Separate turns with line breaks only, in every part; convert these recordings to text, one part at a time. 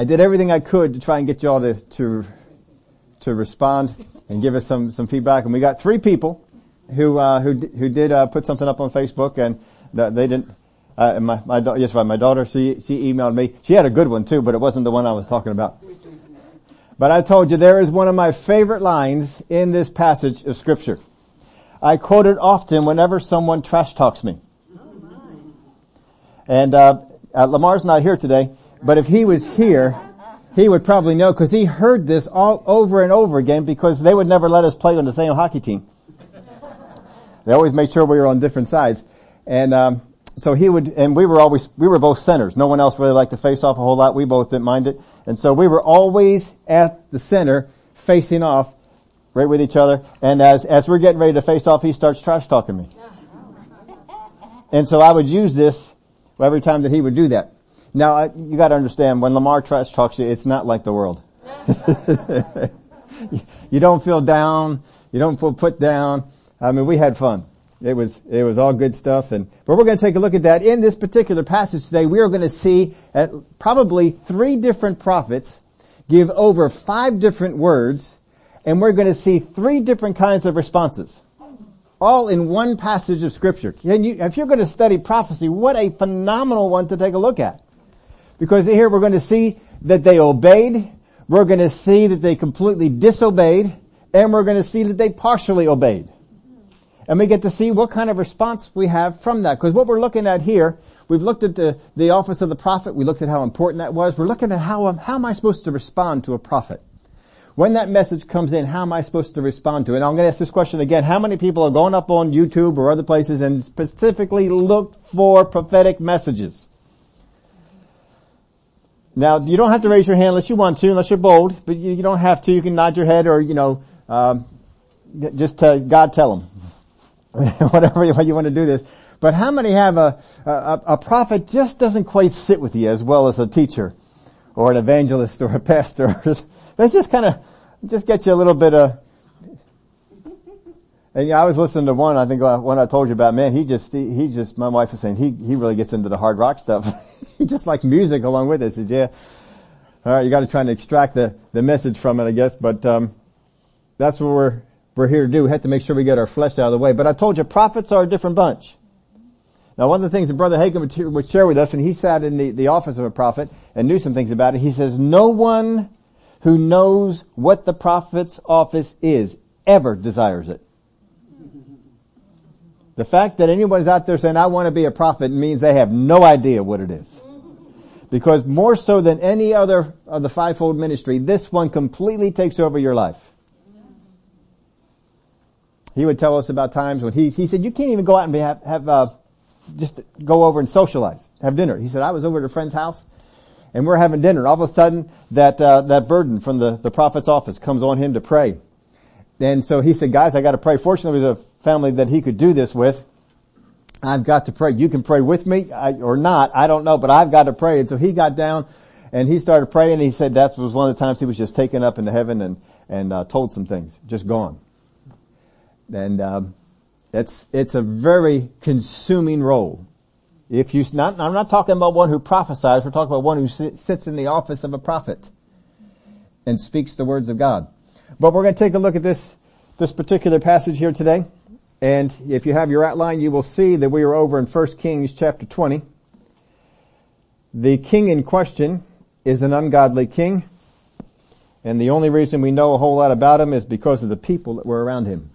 I did everything I could to try and get y'all to, to, to respond and give us some, some feedback. And we got three people who, uh, who, who did, uh, put something up on Facebook and they didn't, uh, my, my, yes, right, my daughter, she, she emailed me. She had a good one too, but it wasn't the one I was talking about. But I told you there is one of my favorite lines in this passage of scripture. I quote it often whenever someone trash talks me. And, uh, uh, Lamar's not here today, but if he was here, he would probably know because he heard this all over and over again because they would never let us play on the same hockey team. They always made sure we were on different sides. And, um, so he would, and we were always, we were both centers. No one else really liked to face off a whole lot. We both didn't mind it. And so we were always at the center facing off right with each other. And as, as we're getting ready to face off, he starts trash talking me. And so I would use this every time that he would do that. Now, you gotta understand, when Lamar trash talks to you, it's not like the world. you don't feel down. You don't feel put down. I mean, we had fun. It was, it was all good stuff and, but we're going to take a look at that. In this particular passage today, we are going to see at probably three different prophets give over five different words and we're going to see three different kinds of responses. All in one passage of scripture. You, if you're going to study prophecy, what a phenomenal one to take a look at. Because here we're going to see that they obeyed, we're going to see that they completely disobeyed, and we're going to see that they partially obeyed. And we get to see what kind of response we have from that. Because what we're looking at here, we've looked at the, the office of the prophet, we looked at how important that was, we're looking at how, um, how am I supposed to respond to a prophet? When that message comes in, how am I supposed to respond to it? And I'm going to ask this question again. How many people are going up on YouTube or other places and specifically looked for prophetic messages? Now, you don't have to raise your hand unless you want to, unless you're bold, but you, you don't have to. You can nod your head or, you know, um, just tell, God tell them. whatever you want to do this. But how many have a, a, a prophet just doesn't quite sit with you as well as a teacher or an evangelist or a pastor? they just kind of, just get you a little bit of, and yeah, I was listening to one, I think uh, one I told you about, man, he just, he, he just, my wife was saying, he, he really gets into the hard rock stuff. he just likes music along with it. He says, yeah, alright, you gotta try and extract the, the message from it, I guess, but, um, that's what we're, we're here to do. We have to make sure we get our flesh out of the way. But I told you, prophets are a different bunch. Now one of the things that Brother Hagin would share with us, and he sat in the, the office of a prophet and knew some things about it, he says, no one who knows what the prophet's office is ever desires it. The fact that anybody's out there saying, I want to be a prophet means they have no idea what it is. Because more so than any other of the fivefold ministry, this one completely takes over your life. He would tell us about times when he, he said, you can't even go out and be, have, have uh, just go over and socialize, have dinner. He said, I was over at a friend's house and we're having dinner. All of a sudden that, uh, that burden from the, the prophet's office comes on him to pray. And so he said, guys, I gotta pray. Fortunately, there was a family that he could do this with. I've got to pray. You can pray with me or not. I don't know, but I've got to pray. And so he got down and he started praying. He said that was one of the times he was just taken up into heaven and, and, uh, told some things, just gone. And um, it's it's a very consuming role. If you not, I'm not talking about one who prophesies. We're talking about one who sits in the office of a prophet and speaks the words of God. But we're going to take a look at this this particular passage here today. And if you have your outline, you will see that we are over in 1 Kings chapter 20. The king in question is an ungodly king. And the only reason we know a whole lot about him is because of the people that were around him.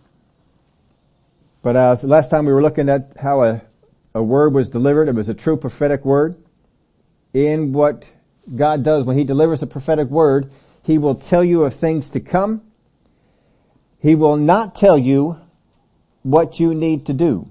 But uh, last time we were looking at how a, a word was delivered. It was a true prophetic word. In what God does when He delivers a prophetic word, He will tell you of things to come. He will not tell you what you need to do.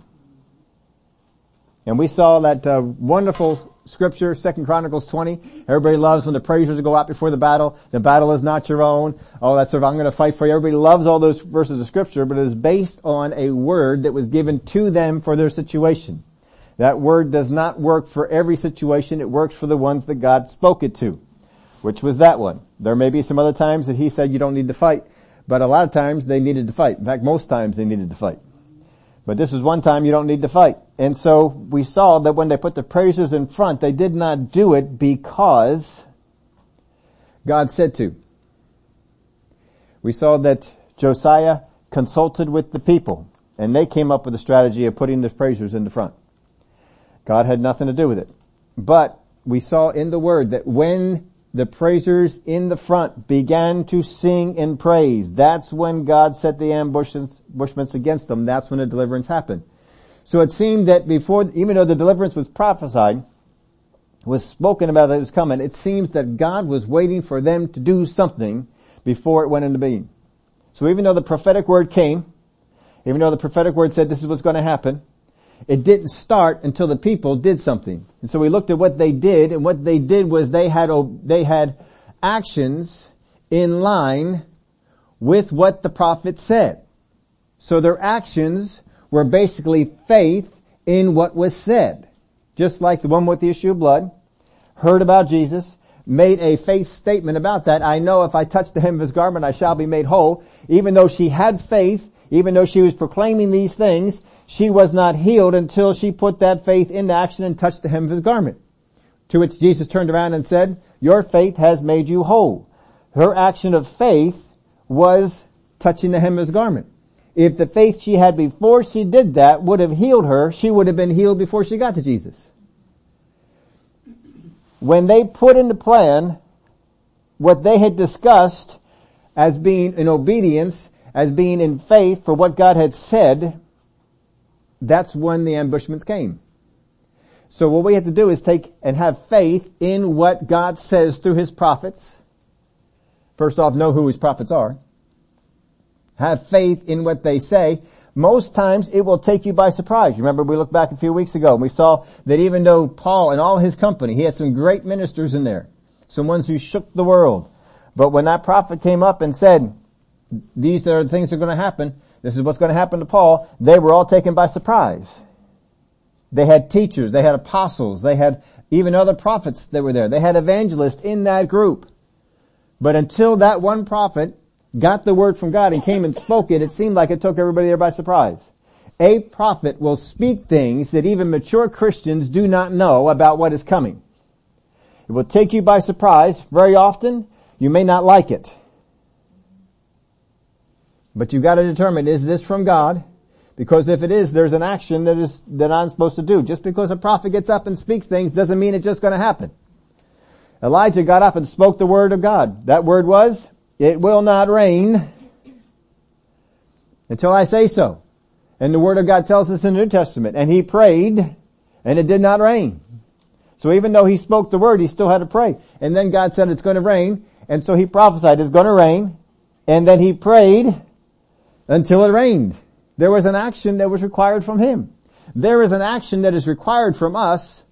And we saw that uh, wonderful scripture, Second Chronicles 20. Everybody loves when the praisers go out before the battle. The battle is not your own. Oh, that's sort of, I'm going to fight for you. Everybody loves all those verses of scripture, but it is based on a word that was given to them for their situation. That word does not work for every situation. It works for the ones that God spoke it to, which was that one. There may be some other times that he said you don't need to fight, but a lot of times they needed to fight. In fact, most times they needed to fight. But this is one time you don't need to fight. And so we saw that when they put the praisers in front, they did not do it because God said to. We saw that Josiah consulted with the people and they came up with a strategy of putting the praisers in the front. God had nothing to do with it. But we saw in the word that when the praisers in the front began to sing in praise, that's when God set the ambushments against them. That's when the deliverance happened. So it seemed that before, even though the deliverance was prophesied, was spoken about that it was coming, it seems that God was waiting for them to do something before it went into being. So even though the prophetic word came, even though the prophetic word said this is what's going to happen, it didn't start until the people did something. And so we looked at what they did, and what they did was they had, they had actions in line with what the prophet said. So their actions were basically faith in what was said. Just like the one with the issue of blood, heard about Jesus, made a faith statement about that. I know if I touch the hem of his garment, I shall be made whole. Even though she had faith, even though she was proclaiming these things, she was not healed until she put that faith into action and touched the hem of his garment. To which Jesus turned around and said, your faith has made you whole. Her action of faith was touching the hem of his garment. If the faith she had before she did that would have healed her, she would have been healed before she got to Jesus. When they put into plan what they had discussed as being in obedience, as being in faith for what God had said, that's when the ambushments came. So what we have to do is take and have faith in what God says through His prophets. First off, know who His prophets are. Have faith in what they say. Most times it will take you by surprise. Remember we looked back a few weeks ago and we saw that even though Paul and all his company, he had some great ministers in there. Some ones who shook the world. But when that prophet came up and said, these are the things that are going to happen, this is what's going to happen to Paul, they were all taken by surprise. They had teachers, they had apostles, they had even other prophets that were there. They had evangelists in that group. But until that one prophet got the word from God and came and spoke it, it seemed like it took everybody there by surprise. A prophet will speak things that even mature Christians do not know about what is coming. It will take you by surprise. Very often, you may not like it. But you've got to determine, is this from God? Because if it is, there's an action that is, that I'm supposed to do. Just because a prophet gets up and speaks things doesn't mean it's just gonna happen. Elijah got up and spoke the word of God. That word was, it will not rain until I say so. And the word of God tells us in the New Testament. And he prayed and it did not rain. So even though he spoke the word, he still had to pray. And then God said it's going to rain. And so he prophesied it's going to rain. And then he prayed until it rained. There was an action that was required from him. There is an action that is required from us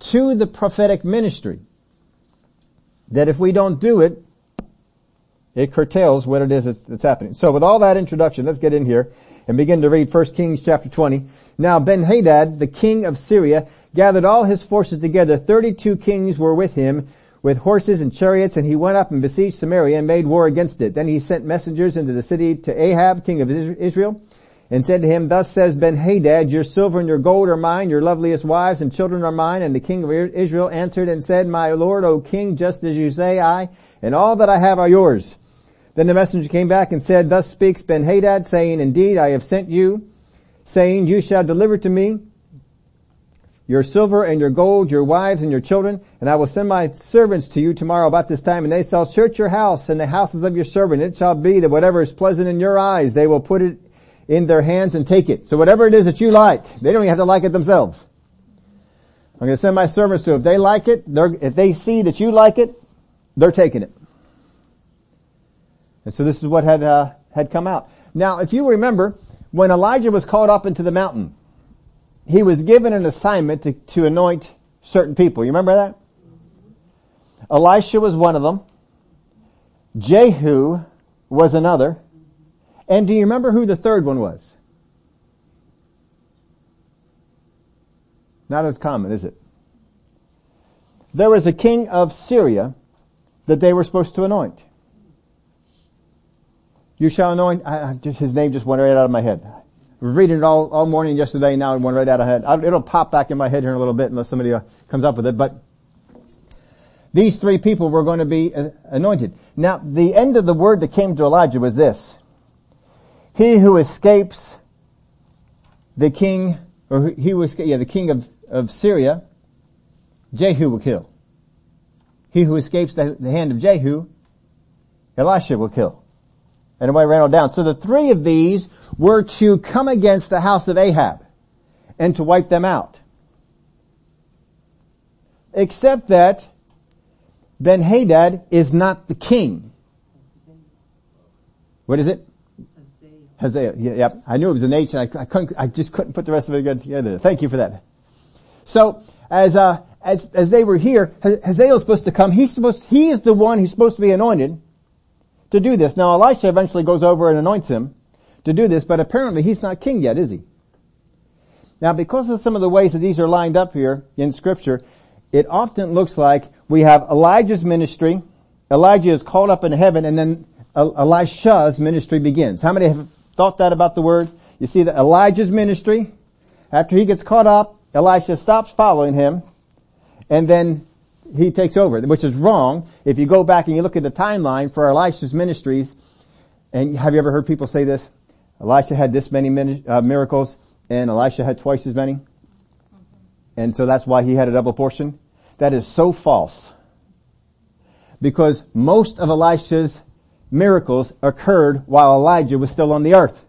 to the prophetic ministry. That if we don't do it, it curtails what it is that's happening. So with all that introduction, let's get in here and begin to read 1 Kings chapter 20. Now Ben-Hadad, the king of Syria, gathered all his forces together. 32 kings were with him with horses and chariots, and he went up and besieged Samaria and made war against it. Then he sent messengers into the city to Ahab, king of Israel, and said to him, Thus says Ben-Hadad, your silver and your gold are mine, your loveliest wives and children are mine. And the king of Israel answered and said, My lord, O king, just as you say, I and all that I have are yours. Then the messenger came back and said, Thus speaks Ben-Hadad, saying, Indeed, I have sent you, saying, You shall deliver to me your silver and your gold, your wives and your children, and I will send my servants to you tomorrow about this time, and they shall search your house and the houses of your servant. It shall be that whatever is pleasant in your eyes, they will put it in their hands and take it. So whatever it is that you like, they don't even have to like it themselves. I'm going to send my servants to. If they like it, if they see that you like it, they're taking it. And so this is what had uh, had come out. Now, if you remember, when Elijah was called up into the mountain, he was given an assignment to, to anoint certain people. You remember that? Elisha was one of them. Jehu was another. And do you remember who the third one was? Not as common, is it? There was a king of Syria that they were supposed to anoint. You shall anoint, I, just, his name just went right out of my head was reading it all, all morning yesterday, now it went right out of head. It'll pop back in my head here in a little bit unless somebody uh, comes up with it, but these three people were going to be uh, anointed. Now, the end of the word that came to Elijah was this. He who escapes the king, or he escapes, yeah, the king of, of Syria, Jehu will kill. He who escapes the, the hand of Jehu, Elisha will kill. And away ran all down. So the three of these were to come against the house of Ahab and to wipe them out. Except that Ben-Hadad is not the king. What is it? Hazael. Yeah, yeah, I knew it was an H and I, I couldn't, I just couldn't put the rest of it together. Thank you for that. So, as, uh, as, as they were here, Hazael is supposed to come. He's supposed, he is the one who's supposed to be anointed to do this. Now Elisha eventually goes over and anoints him to do this, but apparently he's not king yet, is he? Now because of some of the ways that these are lined up here in scripture, it often looks like we have Elijah's ministry, Elijah is called up in heaven, and then Elisha's ministry begins. How many have thought that about the word? You see that Elijah's ministry, after he gets caught up, Elisha stops following him, and then he takes over, which is wrong. If you go back and you look at the timeline for Elisha's ministries, and have you ever heard people say this? Elisha had this many uh, miracles, and Elisha had twice as many. And so that's why he had a double portion. That is so false. Because most of Elisha's miracles occurred while Elijah was still on the earth.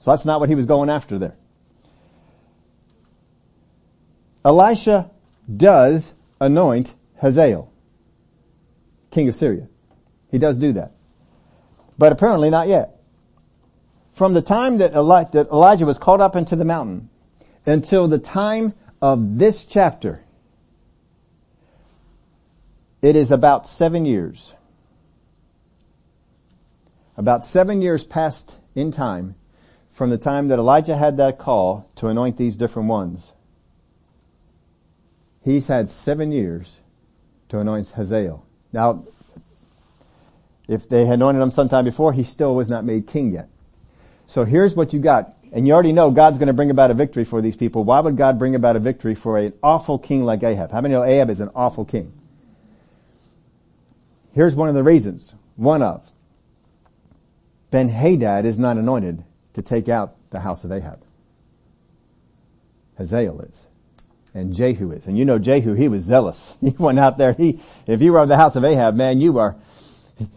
So that's not what he was going after there. Elisha does anoint Hazael, king of Syria. He does do that. But apparently not yet. From the time that, Eli- that Elijah was called up into the mountain until the time of this chapter, it is about seven years. About seven years passed in time from the time that Elijah had that call to anoint these different ones. He's had seven years to anoint Hazael. Now, if they had anointed him sometime before, he still was not made king yet. So here's what you got. And you already know God's going to bring about a victory for these people. Why would God bring about a victory for an awful king like Ahab? How many know Ahab is an awful king? Here's one of the reasons. One of. Ben Hadad is not anointed to take out the house of Ahab. Hazael is. And Jehu is. And you know Jehu, he was zealous. He went out there, he, if you were of the house of Ahab, man, you are,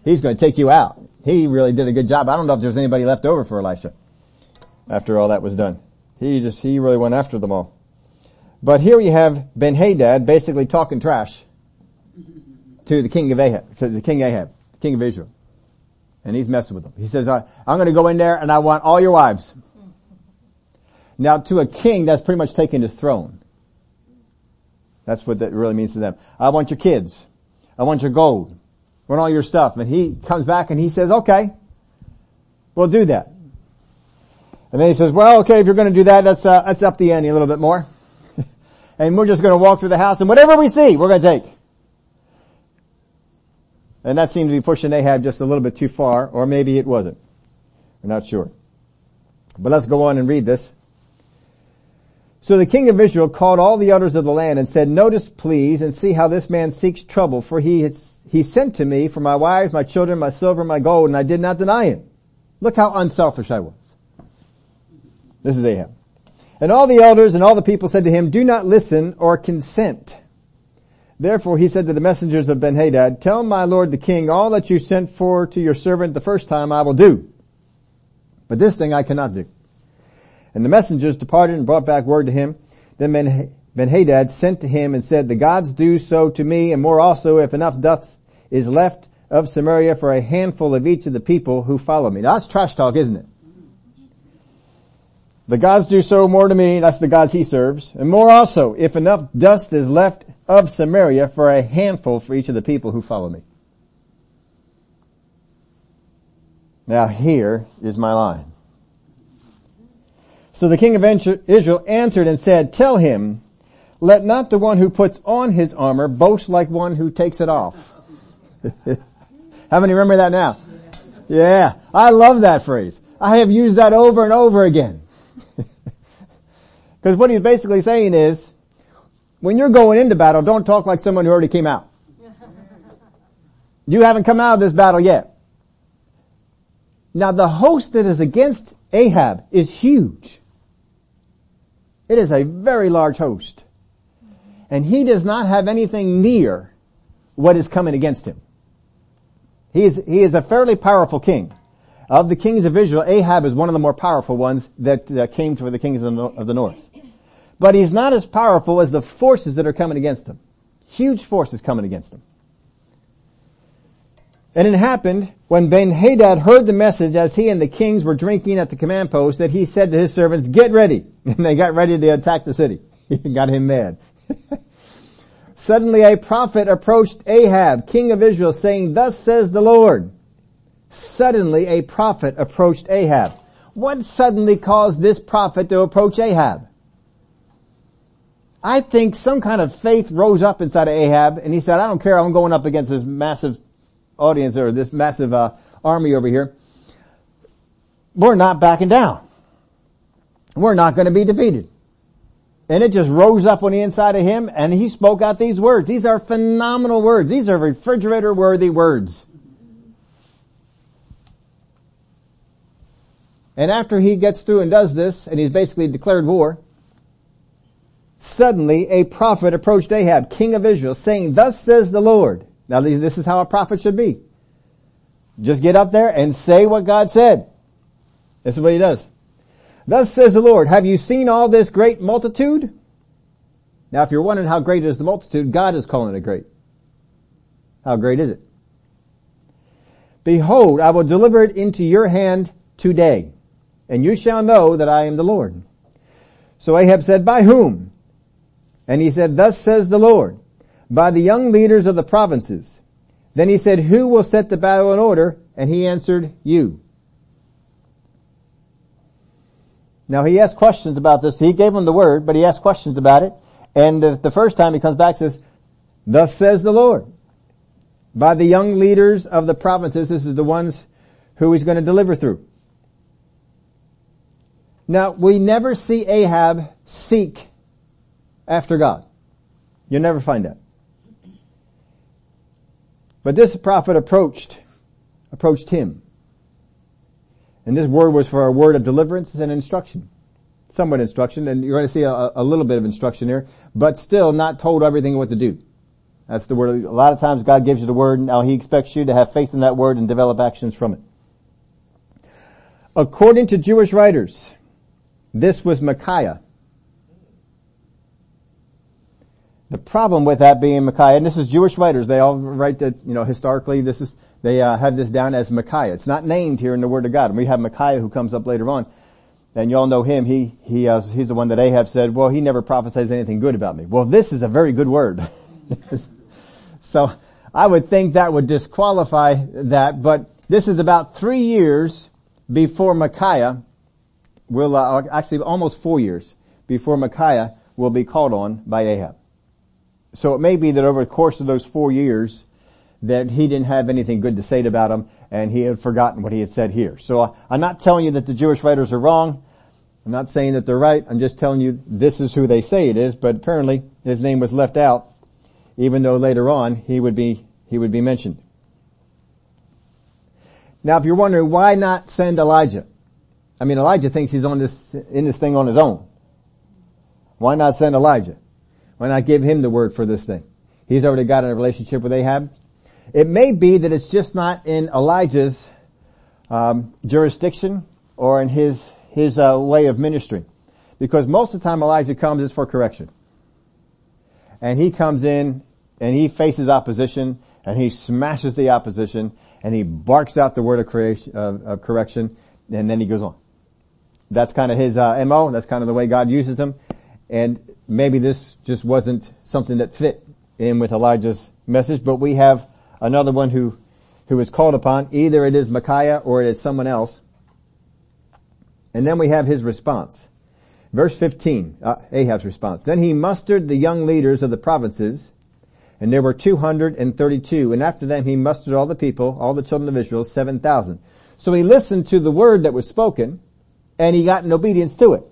he's going to take you out. He really did a good job. I don't know if there's anybody left over for Elisha after all that was done. He just, he really went after them all. But here you have Ben Hadad basically talking trash to the king of Ahab, to the king Ahab, the king of Israel. And he's messing with them. He says, I'm going to go in there and I want all your wives. Now to a king, that's pretty much taking his throne. That's what that really means to them. I want your kids. I want your gold. Want all your stuff. And he comes back and he says, okay, we'll do that. And then he says, well, okay, if you're going to do that, let's, uh, let's up the ante a little bit more. and we're just going to walk through the house and whatever we see, we're going to take. And that seemed to be pushing Ahab just a little bit too far, or maybe it wasn't. We're not sure. But let's go on and read this. So the king of Israel called all the elders of the land and said, notice please and see how this man seeks trouble, for he has, he sent to me for my wives, my children, my silver, my gold, and I did not deny him. Look how unselfish I was. This is Ahab. And all the elders and all the people said to him, do not listen or consent. Therefore he said to the messengers of Ben-Hadad, tell my lord the king all that you sent for to your servant the first time I will do. But this thing I cannot do. And the messengers departed and brought back word to him. Then Ben-Hadad sent to him and said, the gods do so to me and more also if enough dust is left of Samaria for a handful of each of the people who follow me. Now that's trash talk, isn't it? The gods do so more to me, that's the gods he serves, and more also, if enough dust is left of Samaria for a handful for each of the people who follow me. Now here is my line. So the king of Israel answered and said, tell him, let not the one who puts on his armor boast like one who takes it off. How many remember that now? Yeah, I love that phrase. I have used that over and over again. Because what he's basically saying is, When you're going into battle, don't talk like someone who already came out. You haven't come out of this battle yet. Now the host that is against Ahab is huge. It is a very large host. And he does not have anything near what is coming against him. He is, he is a fairly powerful king. Of the kings of Israel, Ahab is one of the more powerful ones that uh, came to the kings of the, of the north. But he's not as powerful as the forces that are coming against him. Huge forces coming against him. And it happened when Ben-Hadad heard the message as he and the kings were drinking at the command post that he said to his servants, get ready. And they got ready to attack the city. He got him mad. Suddenly a prophet approached Ahab, king of Israel, saying, thus says the Lord. Suddenly a prophet approached Ahab. What suddenly caused this prophet to approach Ahab? I think some kind of faith rose up inside of Ahab and he said, I don't care, I'm going up against this massive audience or this massive uh, army over here. We're not backing down. We're not going to be defeated. And it just rose up on the inside of him and he spoke out these words. These are phenomenal words. These are refrigerator worthy words. And after he gets through and does this, and he's basically declared war, suddenly a prophet approached Ahab, king of Israel, saying, thus says the Lord. Now this is how a prophet should be. Just get up there and say what God said. This is what he does. Thus says the Lord, have you seen all this great multitude? Now if you're wondering how great is the multitude, God is calling it great. How great is it? Behold, I will deliver it into your hand today, and you shall know that I am the Lord. So Ahab said, by whom? And he said, thus says the Lord, by the young leaders of the provinces. Then he said, who will set the battle in order? And he answered, you. Now he asked questions about this. He gave them the word, but he asked questions about it. And the first time he comes back says, thus says the Lord. By the young leaders of the provinces, this is the ones who he's going to deliver through. Now we never see Ahab seek after God. You'll never find that. But this prophet approached, approached him. And this word was for a word of deliverance and instruction. Somewhat instruction, and you're going to see a, a little bit of instruction here, but still not told everything what to do. That's the word. A lot of times God gives you the word, now He expects you to have faith in that word and develop actions from it. According to Jewish writers, this was Micaiah. The problem with that being Micaiah, and this is Jewish writers, they all write that, you know, historically this is, they uh, have this down as Micaiah. It's not named here in the Word of God. And we have Micaiah who comes up later on. And y'all know him. He, he, uh, he's the one that Ahab said, well, he never prophesies anything good about me. Well, this is a very good word. so I would think that would disqualify that, but this is about three years before Micaiah will, uh, actually almost four years before Micaiah will be called on by Ahab. So it may be that over the course of those four years that he didn't have anything good to say about him and he had forgotten what he had said here. So uh, I'm not telling you that the Jewish writers are wrong. I'm not saying that they're right. I'm just telling you this is who they say it is, but apparently his name was left out even though later on he would be, he would be mentioned. Now if you're wondering why not send Elijah? I mean Elijah thinks he's on this, in this thing on his own. Why not send Elijah? Why not give him the word for this thing? He's already got a relationship with Ahab. It may be that it's just not in Elijah's um, jurisdiction or in his his uh, way of ministering, because most of the time Elijah comes is for correction, and he comes in and he faces opposition and he smashes the opposition and he barks out the word of, creation, of, of correction, and then he goes on. That's kind of his uh, mo. That's kind of the way God uses him, and maybe this just wasn't something that fit in with Elijah's message, but we have another one who, who is called upon. Either it is Micaiah or it is someone else. And then we have his response. Verse 15, uh, Ahab's response. Then he mustered the young leaders of the provinces, and there were 232, and after them he mustered all the people, all the children of Israel, 7,000. So he listened to the word that was spoken, and he got in obedience to it.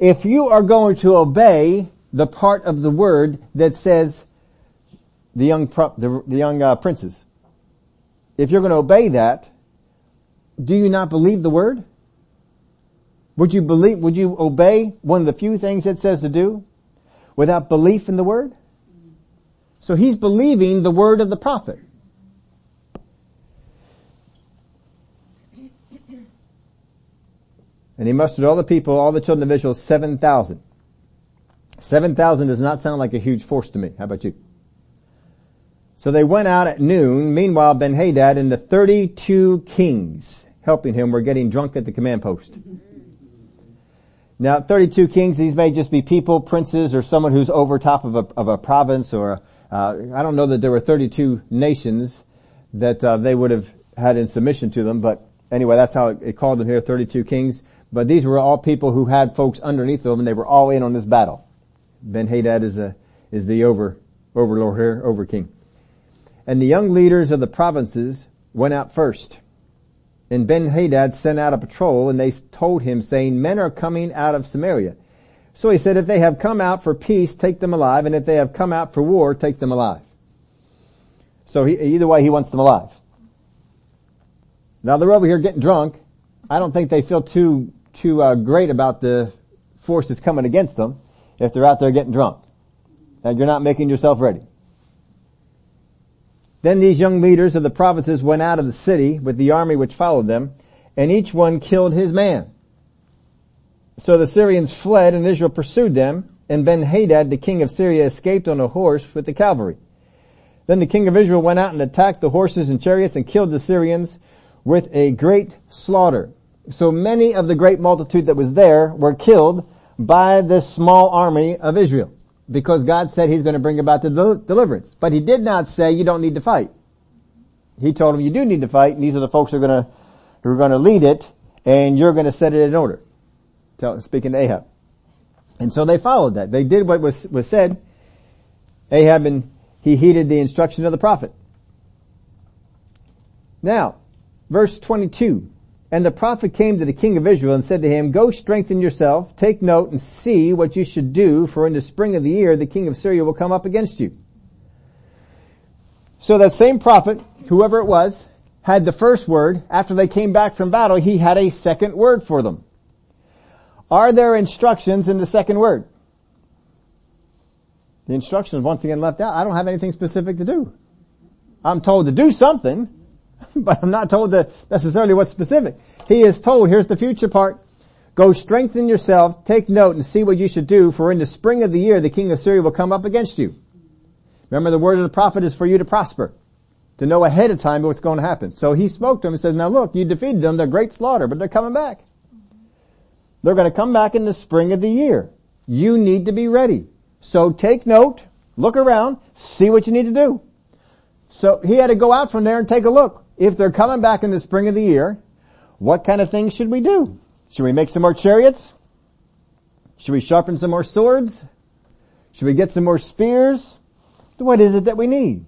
If you are going to obey the part of the word that says the young, the, the young uh, princes. If you're going to obey that, do you not believe the word? Would you believe, would you obey one of the few things it says to do without belief in the word? So he's believing the word of the prophet. And he mustered all the people, all the children of Israel, 7,000. 7,000 does not sound like a huge force to me. How about you? So they went out at noon. Meanwhile, Ben-Hadad and the 32 kings helping him were getting drunk at the command post. Now, 32 kings, these may just be people, princes, or someone who's over top of a, of a province or, uh, I don't know that there were 32 nations that uh, they would have had in submission to them, but anyway, that's how it, it called them here, 32 kings. But these were all people who had folks underneath them and they were all in on this battle. Ben-Hadad is a, is the over, overlord here, over king. And the young leaders of the provinces went out first. And Ben-Hadad sent out a patrol and they told him saying, men are coming out of Samaria. So he said, if they have come out for peace, take them alive. And if they have come out for war, take them alive. So he, either way, he wants them alive. Now they're over here getting drunk. I don't think they feel too too uh, great about the forces coming against them if they're out there getting drunk. And you're not making yourself ready. Then these young leaders of the provinces went out of the city with the army which followed them, and each one killed his man. So the Syrians fled and Israel pursued them, and Ben-Hadad, the king of Syria, escaped on a horse with the cavalry. Then the king of Israel went out and attacked the horses and chariots and killed the Syrians with a great slaughter. So many of the great multitude that was there were killed by this small army of Israel because God said he's going to bring about the deliverance. But he did not say you don't need to fight. He told them you do need to fight and these are the folks who are going to, who are going to lead it and you're going to set it in order. Tell, speaking to Ahab. And so they followed that. They did what was, was said. Ahab and he heeded the instruction of the prophet. Now, verse 22. And the prophet came to the king of Israel and said to him, Go strengthen yourself, take note and see what you should do, for in the spring of the year the king of Syria will come up against you. So that same prophet, whoever it was, had the first word. After they came back from battle, he had a second word for them. Are there instructions in the second word? The instructions once again left out. I don't have anything specific to do. I'm told to do something. but I'm not told the, necessarily what's specific. He is told, here's the future part, go strengthen yourself, take note and see what you should do, for in the spring of the year the king of Syria will come up against you. Remember the word of the prophet is for you to prosper, to know ahead of time what's going to happen. So he spoke to him and said, now look, you defeated them, they're great slaughter, but they're coming back. They're going to come back in the spring of the year. You need to be ready. So take note, look around, see what you need to do. So he had to go out from there and take a look if they're coming back in the spring of the year, what kind of things should we do? Should we make some more chariots? Should we sharpen some more swords? Should we get some more spears? What is it that we need?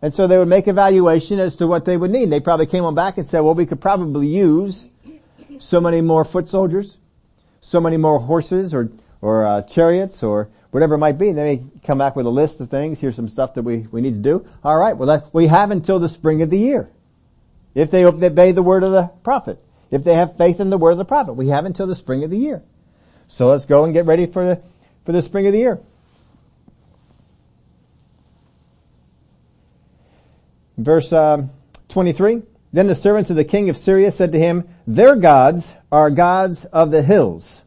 And so they would make evaluation as to what they would need. They probably came on back and said, well, we could probably use so many more foot soldiers, so many more horses or, or uh, chariots or whatever it might be. And they may come back with a list of things. Here's some stuff that we, we need to do. All right. Well, that, we have until the spring of the year. If they obey the word of the prophet. If they have faith in the word of the prophet. We have until the spring of the year. So let's go and get ready for the, for the spring of the year. Verse um, 23. Then the servants of the king of Syria said to him, their gods are gods of the hills.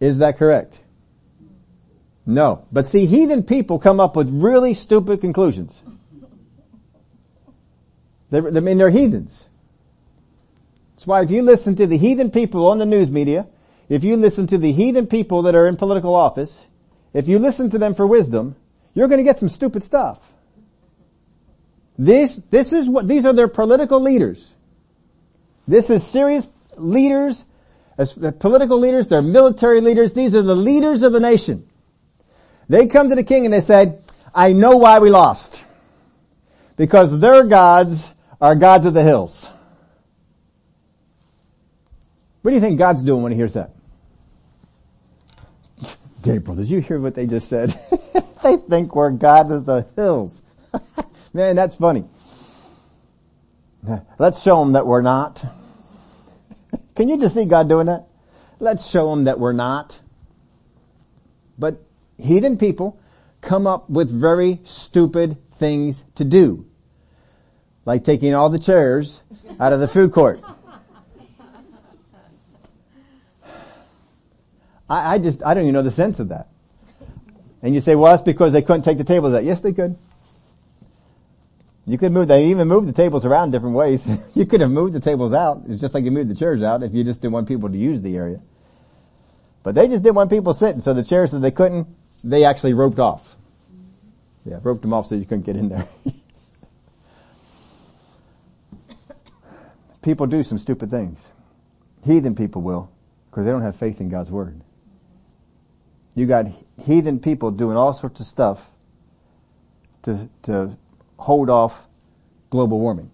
Is that correct? No. But see, heathen people come up with really stupid conclusions. They, I mean, they're heathens. That's why if you listen to the heathen people on the news media, if you listen to the heathen people that are in political office, if you listen to them for wisdom, you're going to get some stupid stuff. This, this is what, these are their political leaders. This is serious leaders, as political leaders, they're military leaders, these are the leaders of the nation. They come to the king and they said, I know why we lost. Because their gods are gods of the hills. What do you think God's doing when he hears that? Gabriel, did you hear what they just said? they think we're God of the hills. Man, that's funny. Let's show them that we're not. Can you just see God doing that? Let's show them that we're not. But heathen people come up with very stupid things to do. Like taking all the chairs out of the food court. I, I just, I don't even know the sense of that. And you say, well, that's because they couldn't take the tables out. Yes, they could. You could move, they even moved the tables around different ways. you could have moved the tables out. It's just like you moved the chairs out if you just didn't want people to use the area. But they just didn't want people sitting, so the chairs that they couldn't, they actually roped off. Yeah, roped them off so you couldn't get in there. people do some stupid things. Heathen people will, because they don't have faith in God's Word. You got heathen people doing all sorts of stuff to, to hold off global warming.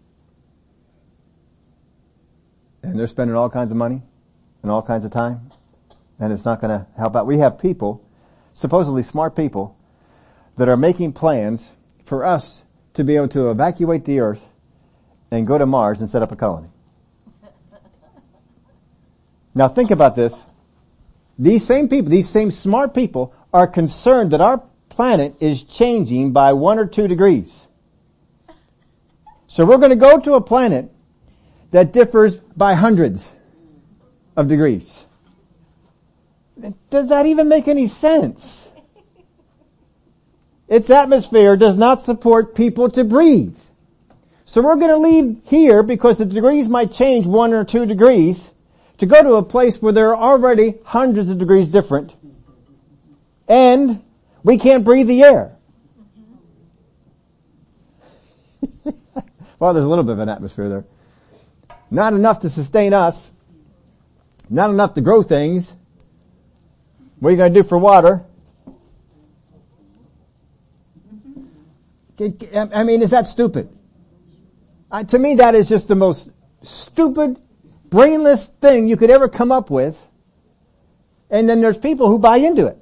And they're spending all kinds of money and all kinds of time and it's not going to help out. We have people, supposedly smart people, that are making plans for us to be able to evacuate the earth and go to Mars and set up a colony. Now think about this. These same people, these same smart people are concerned that our planet is changing by one or two degrees. So we're going to go to a planet that differs by hundreds of degrees. Does that even make any sense? Its atmosphere does not support people to breathe. So we're going to leave here because the degrees might change one or two degrees to go to a place where there are already hundreds of degrees different and we can't breathe the air. Well, there's a little bit of an atmosphere there. Not enough to sustain us. Not enough to grow things. What are you going to do for water? I mean, is that stupid? To me, that is just the most stupid, brainless thing you could ever come up with. And then there's people who buy into it.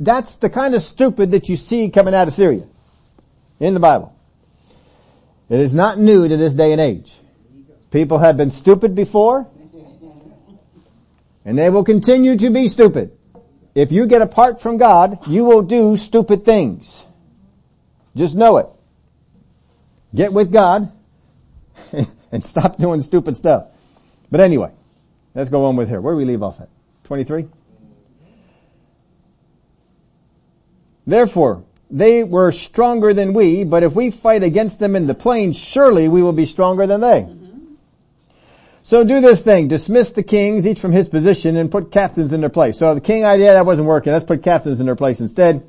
That's the kind of stupid that you see coming out of Syria in the Bible. It is not new to this day and age. People have been stupid before and they will continue to be stupid. If you get apart from God, you will do stupid things. Just know it. Get with God and stop doing stupid stuff. But anyway, let's go on with here. Where do we leave off at? 23? Therefore, they were stronger than we, but if we fight against them in the plain, surely we will be stronger than they. Mm-hmm. So do this thing, dismiss the kings, each from his position, and put captains in their place. So the king idea, that wasn't working. Let's put captains in their place instead.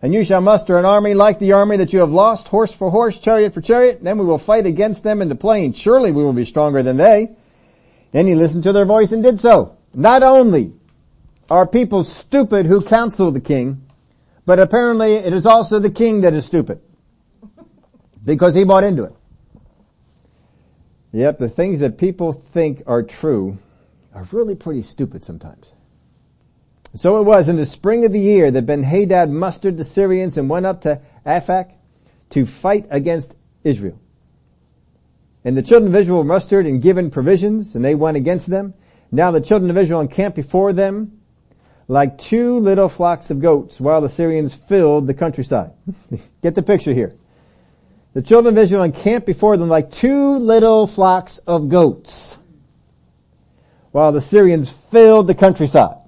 And you shall muster an army like the army that you have lost, horse for horse, chariot for chariot. Then we will fight against them in the plain. Surely we will be stronger than they. Then he listened to their voice and did so. Not only are people stupid who counsel the king, but apparently it is also the king that is stupid. Because he bought into it. Yep, the things that people think are true are really pretty stupid sometimes. So it was in the spring of the year that Ben-Hadad mustered the Syrians and went up to Aphek to fight against Israel. And the children of Israel mustered and given provisions and they went against them. Now the children of Israel encamped before them like two little flocks of goats while the Syrians filled the countryside. Get the picture here. The children of Israel encamped before them like two little flocks of goats, while the Syrians filled the countryside.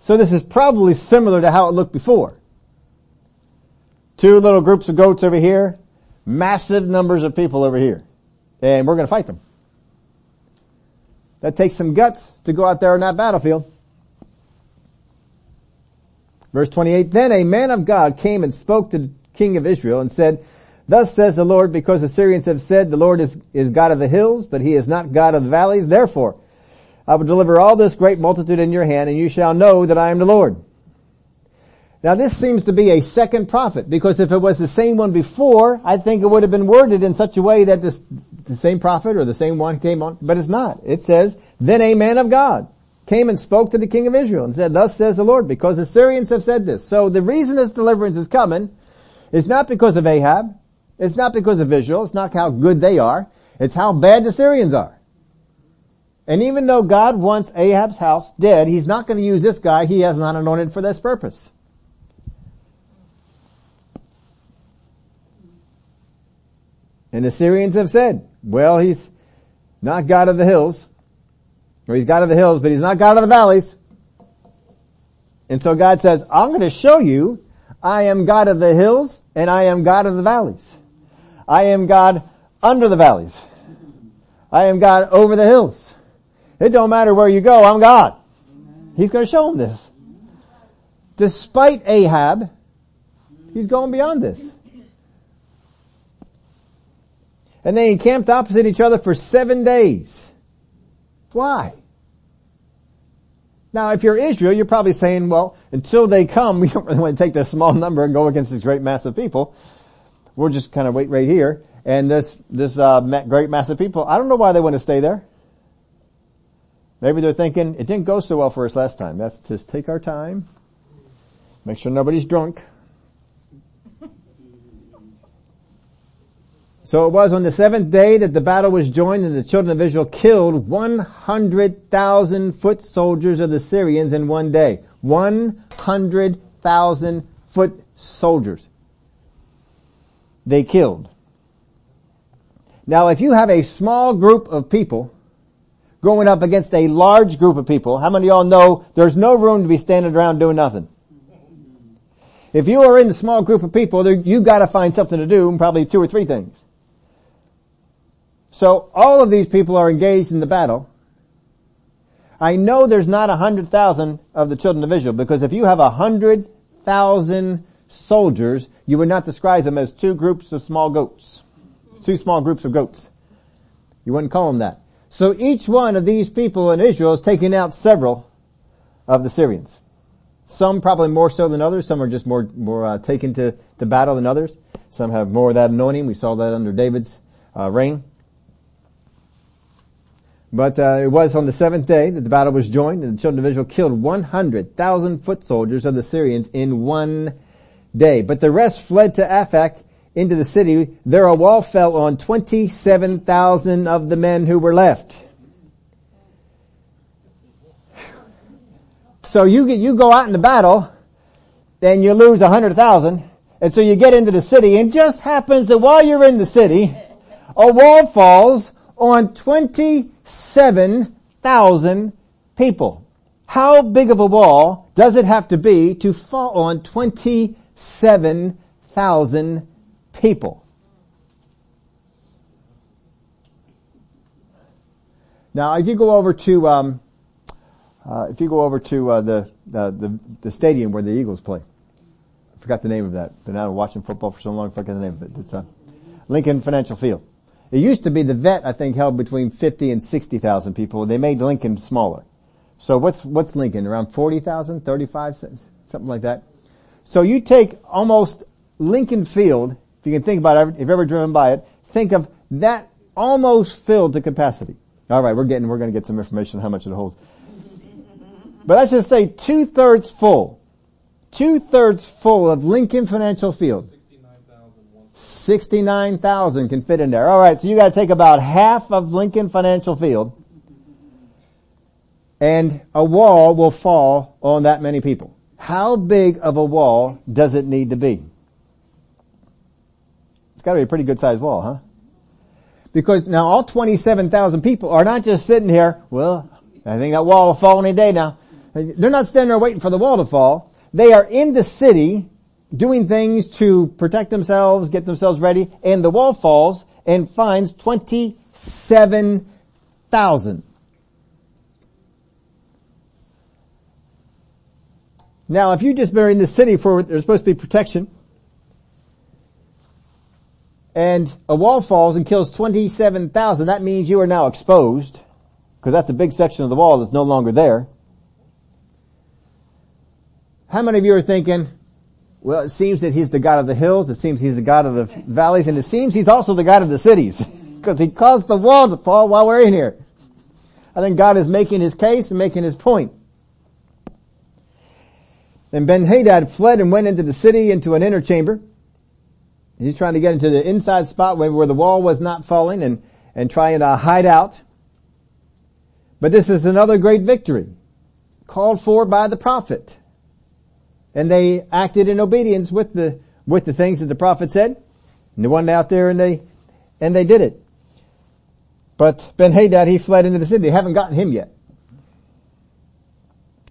So this is probably similar to how it looked before. Two little groups of goats over here, massive numbers of people over here, and we're to fight them. That takes some guts to go out there on that battlefield. Verse 28, then a man of God came and spoke to the king of Israel and said, Thus says the Lord, because the Syrians have said, the Lord is, is God of the hills, but he is not God of the valleys. Therefore, I will deliver all this great multitude in your hand, and you shall know that I am the Lord. Now this seems to be a second prophet, because if it was the same one before, I think it would have been worded in such a way that this, the same prophet or the same one came on, but it's not. It says, then a man of God. Came and spoke to the king of Israel and said, thus says the Lord, because the Syrians have said this. So the reason this deliverance is coming is not because of Ahab. It's not because of Israel. It's not how good they are. It's how bad the Syrians are. And even though God wants Ahab's house dead, he's not going to use this guy he has not anointed for this purpose. And the Syrians have said, well, he's not God of the hills. Or he's God of the hills, but he's not God of the valleys. And so God says, I'm going to show you I am God of the hills and I am God of the valleys. I am God under the valleys. I am God over the hills. It don't matter where you go, I'm God. He's going to show him this. Despite Ahab, he's going beyond this. And they encamped opposite each other for seven days. Why? Now, if you're Israel, you're probably saying, well, until they come, we don't really want to take this small number and go against this great mass of people. We'll just kind of wait right here. And this, this, uh, great mass of people, I don't know why they want to stay there. Maybe they're thinking, it didn't go so well for us last time. Let's just take our time. Make sure nobody's drunk. So it was on the seventh day that the battle was joined and the children of Israel killed 100,000 foot soldiers of the Syrians in one day. 100,000 foot soldiers. They killed. Now if you have a small group of people going up against a large group of people, how many of y'all know there's no room to be standing around doing nothing? If you are in a small group of people, you've gotta find something to do, probably two or three things. So all of these people are engaged in the battle. I know there's not a hundred thousand of the children of Israel because if you have a hundred thousand soldiers, you would not describe them as two groups of small goats. Two small groups of goats. You wouldn't call them that. So each one of these people in Israel is taking out several of the Syrians. Some probably more so than others. Some are just more, more uh, taken to, to battle than others. Some have more of that anointing. We saw that under David's uh, reign. But uh, it was on the seventh day that the battle was joined, and the children of Israel killed 100,000 foot soldiers of the Syrians in one day. But the rest fled to Aphek into the city. There a wall fell on 27,000 of the men who were left. So you get, you go out in the battle, and you lose 100,000, and so you get into the city, and just happens that while you're in the city, a wall falls on 27,000 people. How big of a wall does it have to be to fall on 27,000 people? Now, if you go over to, um, uh, if you go over to uh, the, uh, the the stadium where the Eagles play, I forgot the name of that. Been out watching football for so long, I forgot the name of it. It's uh, Lincoln Financial Field. It used to be the vet, I think, held between 50 and 60,000 people. They made Lincoln smaller. So what's, what's Lincoln? Around 40,000, 35, something like that. So you take almost Lincoln Field, if you can think about it, if you've ever driven by it, think of that almost filled to capacity. Alright, we're getting, we're gonna get some information on how much it holds. But let's just say two thirds full. Two thirds full of Lincoln Financial Field. 69,000 can fit in there. Alright, so you gotta take about half of Lincoln Financial Field and a wall will fall on that many people. How big of a wall does it need to be? It's gotta be a pretty good sized wall, huh? Because now all 27,000 people are not just sitting here, well, I think that wall will fall any day now. They're not standing there waiting for the wall to fall. They are in the city doing things to protect themselves, get themselves ready, and the wall falls and finds 27,000. Now, if you just been in the city for, there's supposed to be protection, and a wall falls and kills 27,000, that means you are now exposed, because that's a big section of the wall that's no longer there. How many of you are thinking, well, it seems that he's the God of the hills, it seems he's the God of the valleys, and it seems he's also the God of the cities. Because he caused the wall to fall while we're in here. I think God is making his case and making his point. Then Ben-Hadad fled and went into the city into an inner chamber. He's trying to get into the inside spot where, where the wall was not falling and, and trying to hide out. But this is another great victory called for by the prophet. And they acted in obedience with the, with the things that the prophet said. And they went out there and they, and they did it. But Ben-Hadad, he fled into the city. They haven't gotten him yet.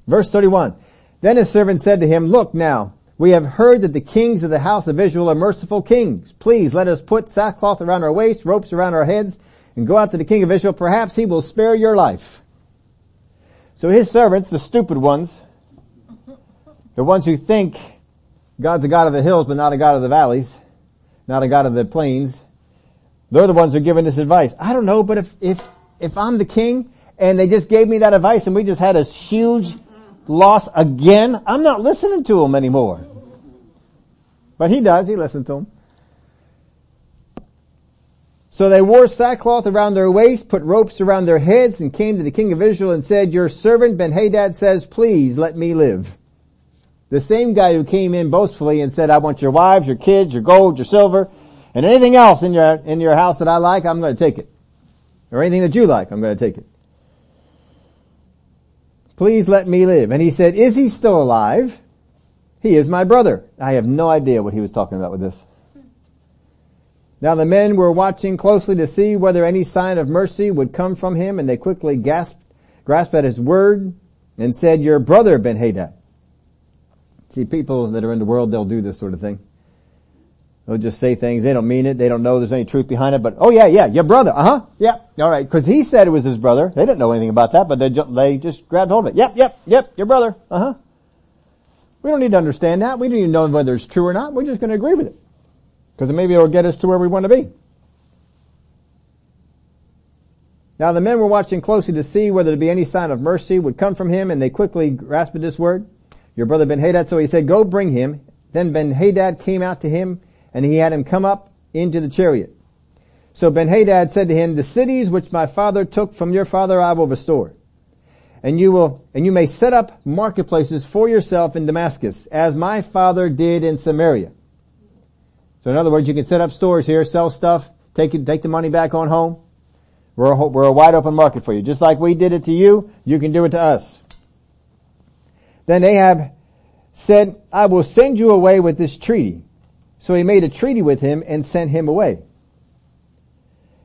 Verse 31. Then his servant said to him, look now, we have heard that the kings of the house of Israel are merciful kings. Please let us put sackcloth around our waist, ropes around our heads, and go out to the king of Israel. Perhaps he will spare your life. So his servants, the stupid ones, the ones who think God's a God of the hills but not a God of the valleys, not a God of the plains, they're the ones who are giving this advice. I don't know, but if, if, if I'm the king and they just gave me that advice and we just had a huge loss again, I'm not listening to them anymore. But he does, he listened to them. So they wore sackcloth around their waist, put ropes around their heads, and came to the king of Israel and said, Your servant Ben-Hadad says, please let me live. The same guy who came in boastfully and said, I want your wives, your kids, your gold, your silver, and anything else in your, in your house that I like, I'm going to take it. Or anything that you like, I'm going to take it. Please let me live. And he said, is he still alive? He is my brother. I have no idea what he was talking about with this. Now the men were watching closely to see whether any sign of mercy would come from him, and they quickly gasped, grasped at his word and said, your brother Ben-Hadad. See, people that are in the world, they'll do this sort of thing. They'll just say things, they don't mean it, they don't know there's any truth behind it, but, oh yeah, yeah, your brother, uh-huh, yeah, alright, cause he said it was his brother. They didn't know anything about that, but they, ju- they just grabbed hold of it. Yep, yep, yep, your brother, uh-huh. We don't need to understand that. We don't even know whether it's true or not. We're just going to agree with it. Because maybe it'll get us to where we want to be. Now the men were watching closely to see whether there be any sign of mercy would come from him, and they quickly grasped this word. Your brother Ben-Hadad, so he said, go bring him. Then Ben-Hadad came out to him, and he had him come up into the chariot. So Ben-Hadad said to him, the cities which my father took from your father I will restore. And you will, and you may set up marketplaces for yourself in Damascus, as my father did in Samaria. So in other words, you can set up stores here, sell stuff, take it, take the money back on home. We're a, we're a wide open market for you. Just like we did it to you, you can do it to us. Then Ahab said, I will send you away with this treaty. So he made a treaty with him and sent him away.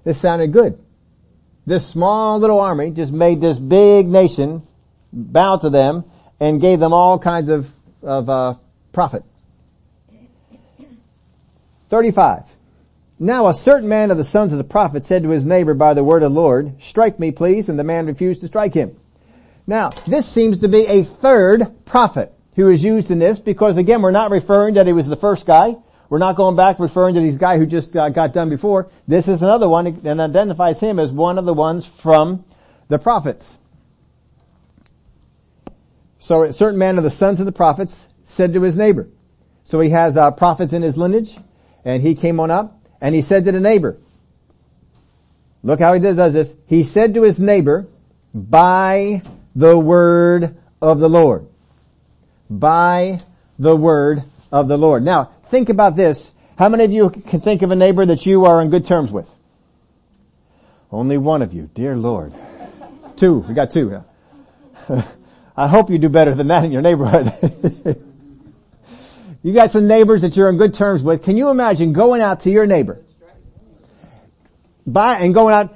This sounded good. This small little army just made this big nation bow to them and gave them all kinds of, of uh, profit. 35. Now a certain man of the sons of the prophet said to his neighbor by the word of the Lord, strike me please, and the man refused to strike him. Now, this seems to be a third prophet who is used in this because again, we're not referring that he was the first guy. We're not going back referring to this guy who just got, got done before. This is another one and identifies him as one of the ones from the prophets. So a certain man of the sons of the prophets said to his neighbor. So he has uh, prophets in his lineage and he came on up and he said to the neighbor, look how he does this. He said to his neighbor, by the word of the Lord. By the word of the Lord. Now, think about this. How many of you can think of a neighbor that you are on good terms with? Only one of you, dear Lord. Two, we got two. I hope you do better than that in your neighborhood. You got some neighbors that you're on good terms with. Can you imagine going out to your neighbor? By, and going out,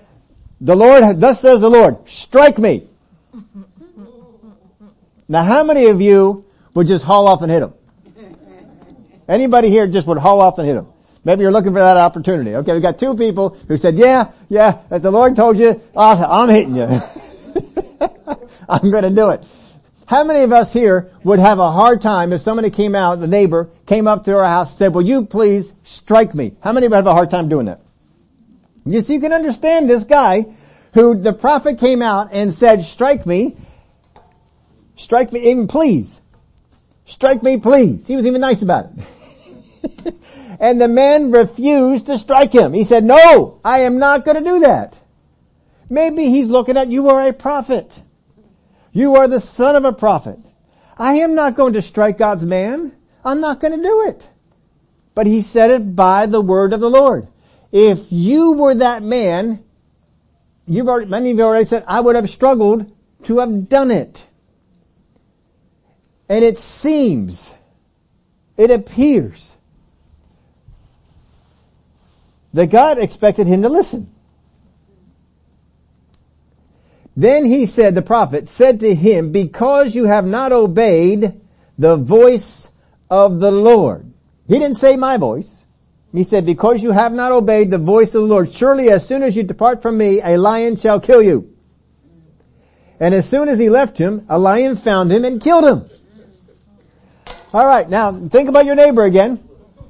the Lord, thus says the Lord, strike me. Now how many of you would just haul off and hit him? Anybody here just would haul off and hit him? Maybe you're looking for that opportunity. Okay, we got two people who said, yeah, yeah, as the Lord told you, I'm hitting you. I'm gonna do it. How many of us here would have a hard time if somebody came out, the neighbor came up to our house and said, will you please strike me? How many of us have a hard time doing that? Yes, you can understand this guy who the prophet came out and said, strike me, strike me, even please. Strike me please. He was even nice about it. and the man refused to strike him. He said, no, I am not going to do that. Maybe he's looking at you are a prophet. You are the son of a prophet. I am not going to strike God's man. I'm not going to do it. But he said it by the word of the Lord. If you were that man, you've already, many of you already said, I would have struggled to have done it. And it seems, it appears that God expected him to listen. Then he said, the prophet said to him, because you have not obeyed the voice of the Lord. He didn't say my voice. He said, because you have not obeyed the voice of the Lord, surely as soon as you depart from me, a lion shall kill you. And as soon as he left him, a lion found him and killed him. Alright, now think about your neighbor again.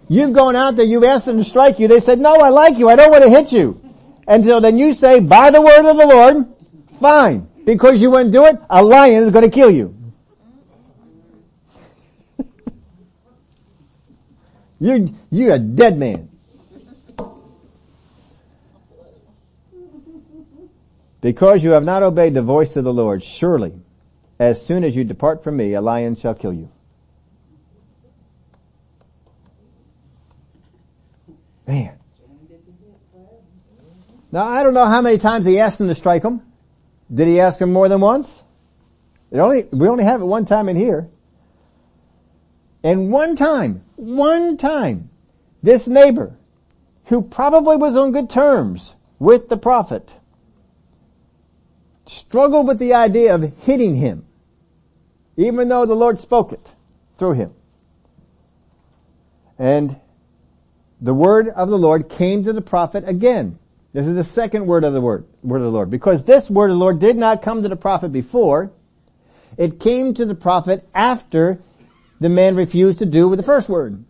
You've gone out there, you've asked them to strike you, they said, no, I like you, I don't want to hit you. And so then you say, by the word of the Lord, fine. Because you wouldn't do it, a lion is going to kill you. You, you're a dead man. Because you have not obeyed the voice of the Lord, surely, as soon as you depart from me, a lion shall kill you. Man. Now I don't know how many times he asked him to strike him. Did he ask him more than once? It only, we only have it one time in here. And one time, one time, this neighbor, who probably was on good terms with the prophet, struggled with the idea of hitting him, even though the Lord spoke it through him. And the word of the Lord came to the prophet again. This is the second word of the word, word of the Lord. Because this word of the Lord did not come to the prophet before, it came to the prophet after the man refused to do with the first word.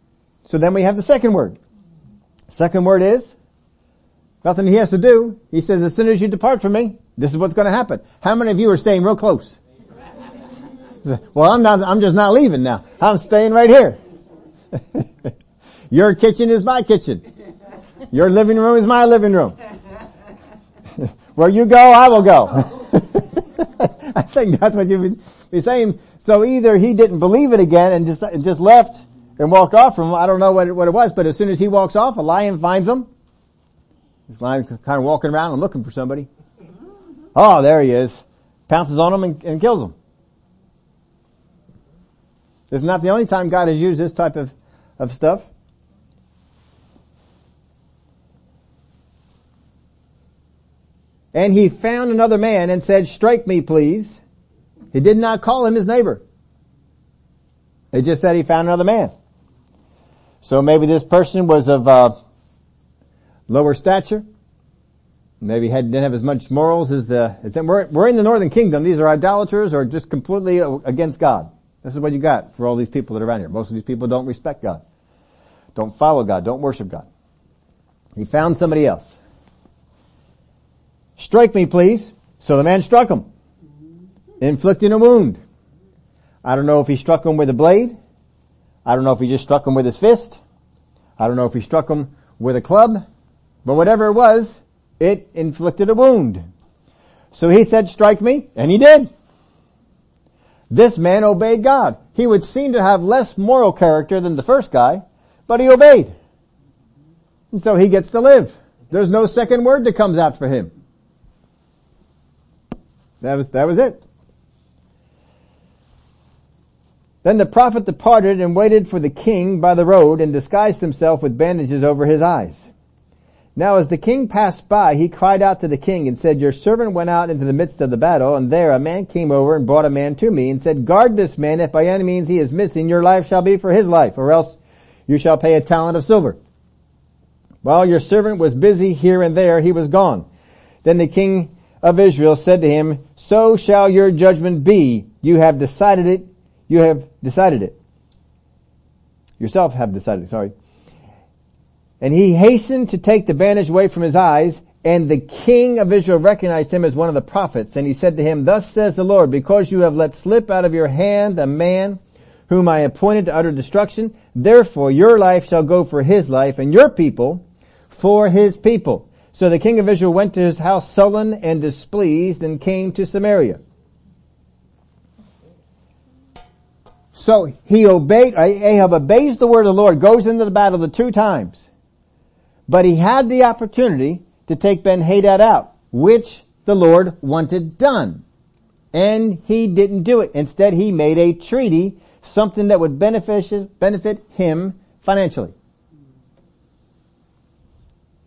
So then we have the second word. Second word is, nothing he has to do. He says, as soon as you depart from me, this is what's going to happen. How many of you are staying real close? well, I'm not, I'm just not leaving now. I'm staying right here. Your kitchen is my kitchen. Your living room is my living room. Where you go, I will go. I think that's what you'd be saying. So either he didn't believe it again and just, just left and walked off from him. I don't know what it, what it was, but as soon as he walks off, a lion finds him. This lion kind of walking around and looking for somebody. Oh, there he is. Pounces on him and, and kills him. This is not the only time God has used this type of, of stuff. And he found another man and said, strike me please. He did not call him his neighbor. He just said he found another man. So maybe this person was of uh, lower stature. Maybe had, didn't have as much morals as the, as them. We're, we're in the northern kingdom. These are idolaters or just completely against God. This is what you got for all these people that are around here. Most of these people don't respect God. Don't follow God. Don't worship God. He found somebody else. Strike me, please. So the man struck him, inflicting a wound. I don't know if he struck him with a blade. I don't know if he just struck him with his fist. I don't know if he struck him with a club. But whatever it was, it inflicted a wound. So he said, strike me, and he did. This man obeyed God. He would seem to have less moral character than the first guy, but he obeyed. And so he gets to live. There's no second word that comes out for him. That was, that was it. Then the prophet departed and waited for the king by the road and disguised himself with bandages over his eyes. Now as the king passed by, he cried out to the king and said, your servant went out into the midst of the battle and there a man came over and brought a man to me and said, guard this man. If by any means he is missing, your life shall be for his life or else you shall pay a talent of silver. While your servant was busy here and there, he was gone. Then the king of Israel said to him, so shall your judgment be. You have decided it. You have decided it. Yourself have decided, sorry. And he hastened to take the bandage away from his eyes, and the king of Israel recognized him as one of the prophets. And he said to him, Thus says the Lord, because you have let slip out of your hand a man whom I appointed to utter destruction, therefore your life shall go for his life, and your people for his people. So the king of Israel went to his house sullen and displeased and came to Samaria. So he obeyed, Ahab obeys the word of the Lord, goes into the battle the two times. But he had the opportunity to take Ben-Hadad out, which the Lord wanted done. And he didn't do it. Instead, he made a treaty, something that would benefit, benefit him financially.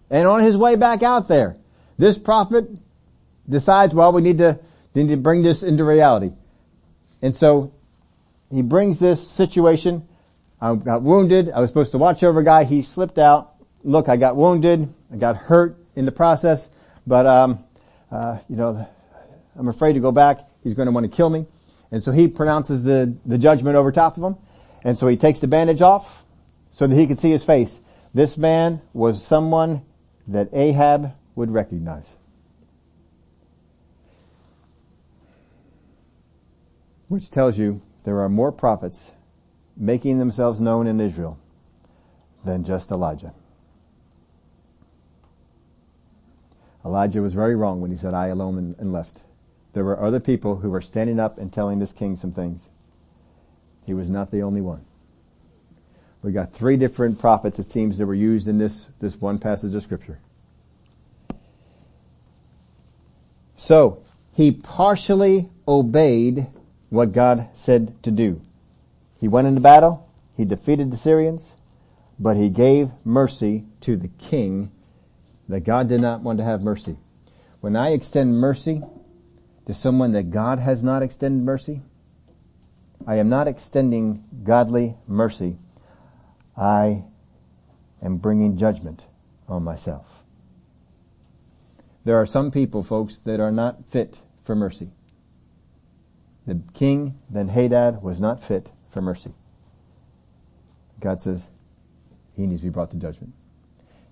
And on his way back out there, this prophet decides, well, we need to, need to bring this into reality. And so he brings this situation. I got wounded. I was supposed to watch over a guy. He slipped out. Look, I got wounded. I got hurt in the process, but, um, uh, you know, I'm afraid to go back. He's going to want to kill me. And so he pronounces the, the judgment over top of him. And so he takes the bandage off so that he could see his face. This man was someone that Ahab would recognize. Which tells you there are more prophets making themselves known in Israel than just Elijah. Elijah was very wrong when he said, I alone and left. There were other people who were standing up and telling this king some things. He was not the only one. We got three different prophets, it seems, that were used in this, this one passage of scripture. So, he partially obeyed what God said to do. He went into battle, he defeated the Syrians, but he gave mercy to the king that God did not want to have mercy. When I extend mercy to someone that God has not extended mercy, I am not extending godly mercy. I am bringing judgment on myself. There are some people, folks, that are not fit for mercy. The king, Ben-Hadad, was not fit for mercy. God says he needs to be brought to judgment.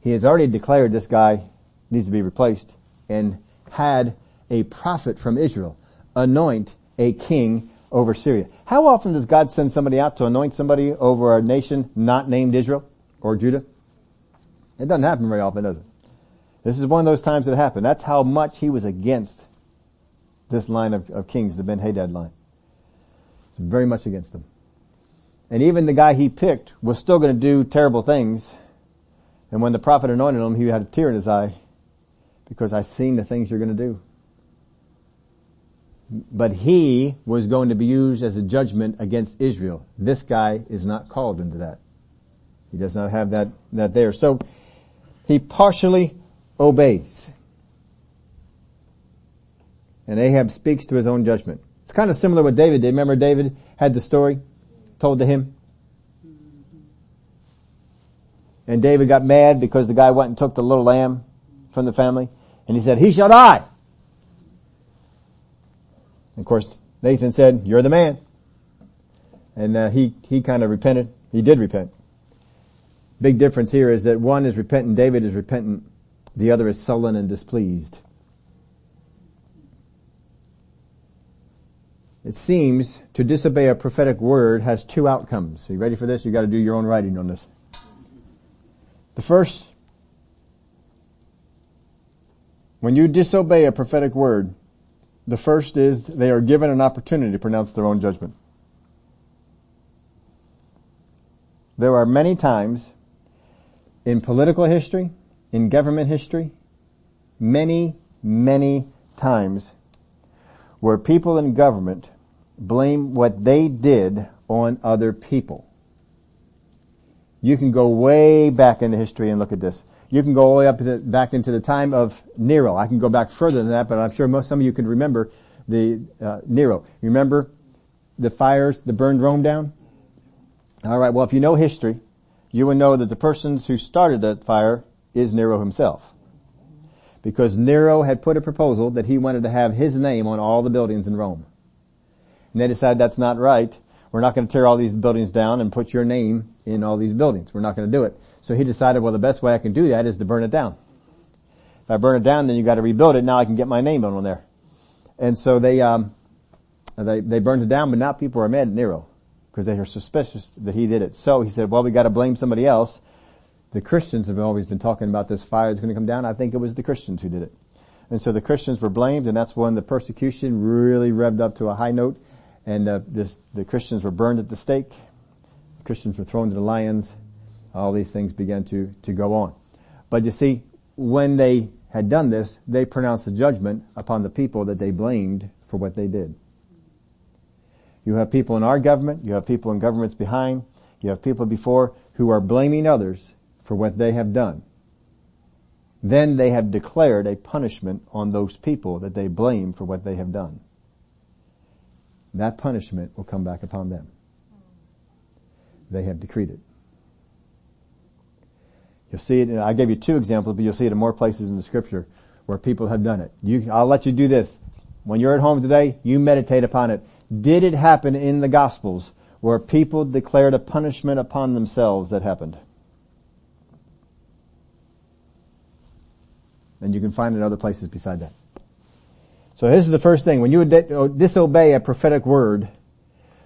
He has already declared this guy needs to be replaced and had a prophet from Israel anoint a king over Syria. How often does God send somebody out to anoint somebody over a nation not named Israel or Judah? It doesn't happen very often, does it? This is one of those times that happened. That's how much he was against this line of, of kings, the Ben Hadad line. It's very much against them. And even the guy he picked was still going to do terrible things. And when the prophet anointed him, he had a tear in his eye because I've seen the things you're going to do. But he was going to be used as a judgment against Israel. This guy is not called into that. He does not have that, that there. So he partially obeys. And Ahab speaks to his own judgment. It's kind of similar what David did. Remember David had the story told to him? And David got mad because the guy went and took the little lamb from the family. And he said, he shall die. And of course, Nathan said, you're the man. And uh, he, he kind of repented. He did repent. Big difference here is that one is repentant, David is repentant, the other is sullen and displeased. It seems to disobey a prophetic word has two outcomes. Are you ready for this? You gotta do your own writing on this. The first, when you disobey a prophetic word, the first is they are given an opportunity to pronounce their own judgment. There are many times in political history, in government history, many, many times where people in government blame what they did on other people. You can go way back in the history and look at this. You can go all the way up the, back into the time of Nero. I can go back further than that, but I'm sure most some of you can remember the uh, Nero. Remember the fires that burned Rome down? All right. Well, if you know history, you would know that the persons who started that fire is Nero himself. Because Nero had put a proposal that he wanted to have his name on all the buildings in Rome. And they decided that's not right. We're not going to tear all these buildings down and put your name in all these buildings. We're not going to do it. So he decided, well, the best way I can do that is to burn it down. If I burn it down, then you got to rebuild it. Now I can get my name on there. And so they, um, they, they burned it down, but now people are mad at Nero because they are suspicious that he did it. So he said, well, we got to blame somebody else the Christians have always been talking about this fire is going to come down. I think it was the Christians who did it. And so the Christians were blamed and that's when the persecution really revved up to a high note and uh, this, the Christians were burned at the stake. Christians were thrown to the lions. All these things began to, to go on. But you see, when they had done this, they pronounced a judgment upon the people that they blamed for what they did. You have people in our government, you have people in governments behind, you have people before who are blaming others for what they have done. Then they have declared a punishment on those people that they blame for what they have done. That punishment will come back upon them. They have decreed it. You'll see it, I gave you two examples, but you'll see it in more places in the scripture where people have done it. You, I'll let you do this. When you're at home today, you meditate upon it. Did it happen in the Gospels where people declared a punishment upon themselves that happened? And you can find it in other places beside that. So this is the first thing. When you uh, disobey a prophetic word,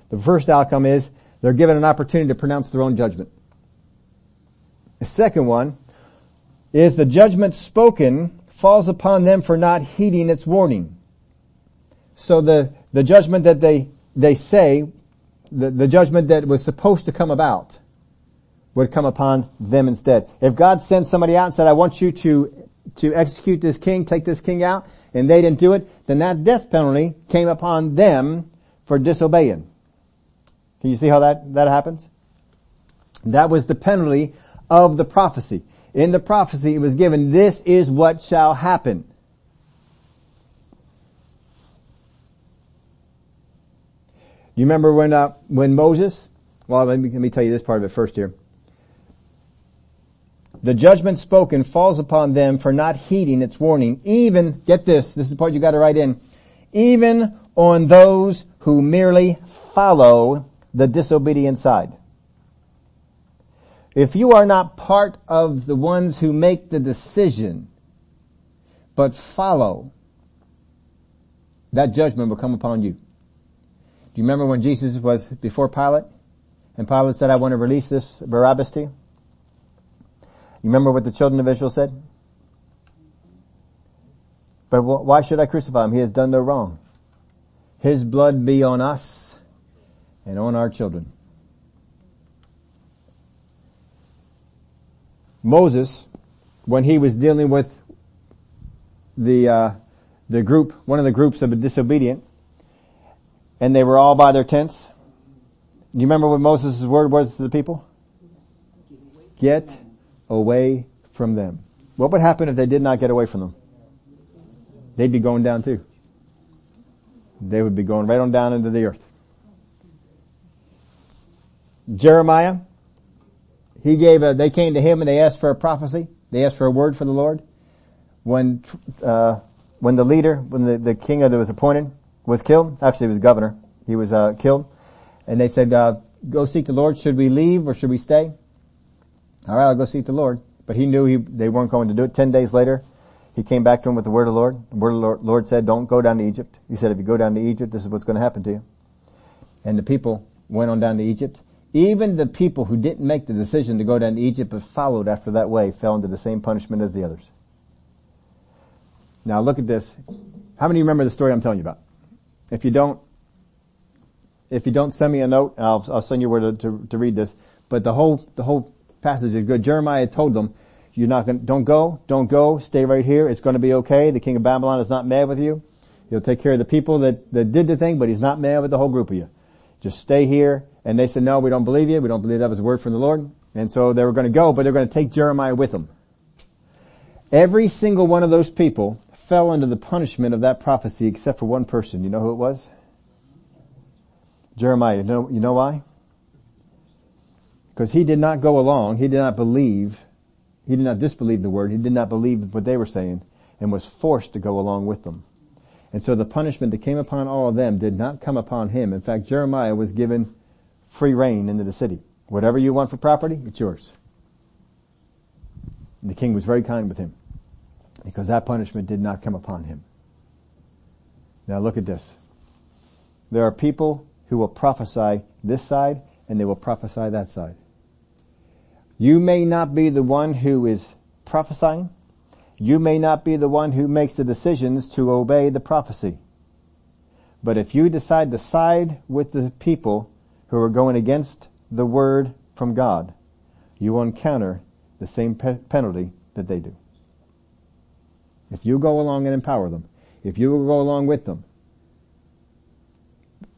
the first outcome is they're given an opportunity to pronounce their own judgment. The second one is the judgment spoken falls upon them for not heeding its warning. So the, the judgment that they, they say, the, the judgment that was supposed to come about would come upon them instead. If God sent somebody out and said, I want you to, to execute this king, take this king out, and they didn't do it, then that death penalty came upon them for disobeying. Can you see how that, that happens? That was the penalty of the prophecy. In the prophecy it was given, this is what shall happen. You remember when, uh, when Moses, well let me, let me tell you this part of it first here. The judgment spoken falls upon them for not heeding its warning, even, get this, this is the part you gotta write in, even on those who merely follow the disobedient side. If you are not part of the ones who make the decision, but follow, that judgment will come upon you. Do you remember when Jesus was before Pilate? And Pilate said, I want to release this Barabbas to you? You remember what the children of Israel said? But why should I crucify him? He has done no wrong. His blood be on us and on our children. Moses, when he was dealing with the, uh, the group, one of the groups of the disobedient, and they were all by their tents. Do you remember what Moses' word was to the people? Get away from them. What would happen if they did not get away from them? They'd be going down too. They would be going right on down into the earth. Jeremiah, he gave a, they came to him and they asked for a prophecy. They asked for a word from the Lord. When, uh, when the leader, when the, the king that was appointed was killed, actually he was governor, he was, uh, killed. And they said, uh, go seek the Lord. Should we leave or should we stay? All right, I'll go seek the Lord. But he knew he, they weren't going to do it. Ten days later, he came back to him with the word of the Lord. The word of the Lord, said, don't go down to Egypt. He said, if you go down to Egypt, this is what's going to happen to you. And the people went on down to Egypt. Even the people who didn't make the decision to go down to Egypt but followed after that way fell into the same punishment as the others. Now look at this. How many remember the story I'm telling you about? If you don't, if you don't send me a note, I'll, I'll send you where to, to, to read this. But the whole, the whole passage is good. Jeremiah told them, you're not going don't go, don't go, stay right here. It's going to be okay. The king of Babylon is not mad with you. He'll take care of the people that, that did the thing, but he's not mad with the whole group of you. Just stay here. And they said, no, we don't believe you. We don't believe that was a word from the Lord. And so they were going to go, but they're going to take Jeremiah with them. Every single one of those people fell under the punishment of that prophecy except for one person. You know who it was? Jeremiah. You know, you know why? Because he did not go along. He did not believe. He did not disbelieve the word. He did not believe what they were saying and was forced to go along with them. And so the punishment that came upon all of them did not come upon him. In fact, Jeremiah was given free reign into the city. Whatever you want for property, it's yours. And the king was very kind with him because that punishment did not come upon him. Now look at this. There are people who will prophesy this side and they will prophesy that side. You may not be the one who is prophesying. You may not be the one who makes the decisions to obey the prophecy. But if you decide to side with the people who are going against the word from God, you will encounter the same pe- penalty that they do. If you go along and empower them, if you will go along with them,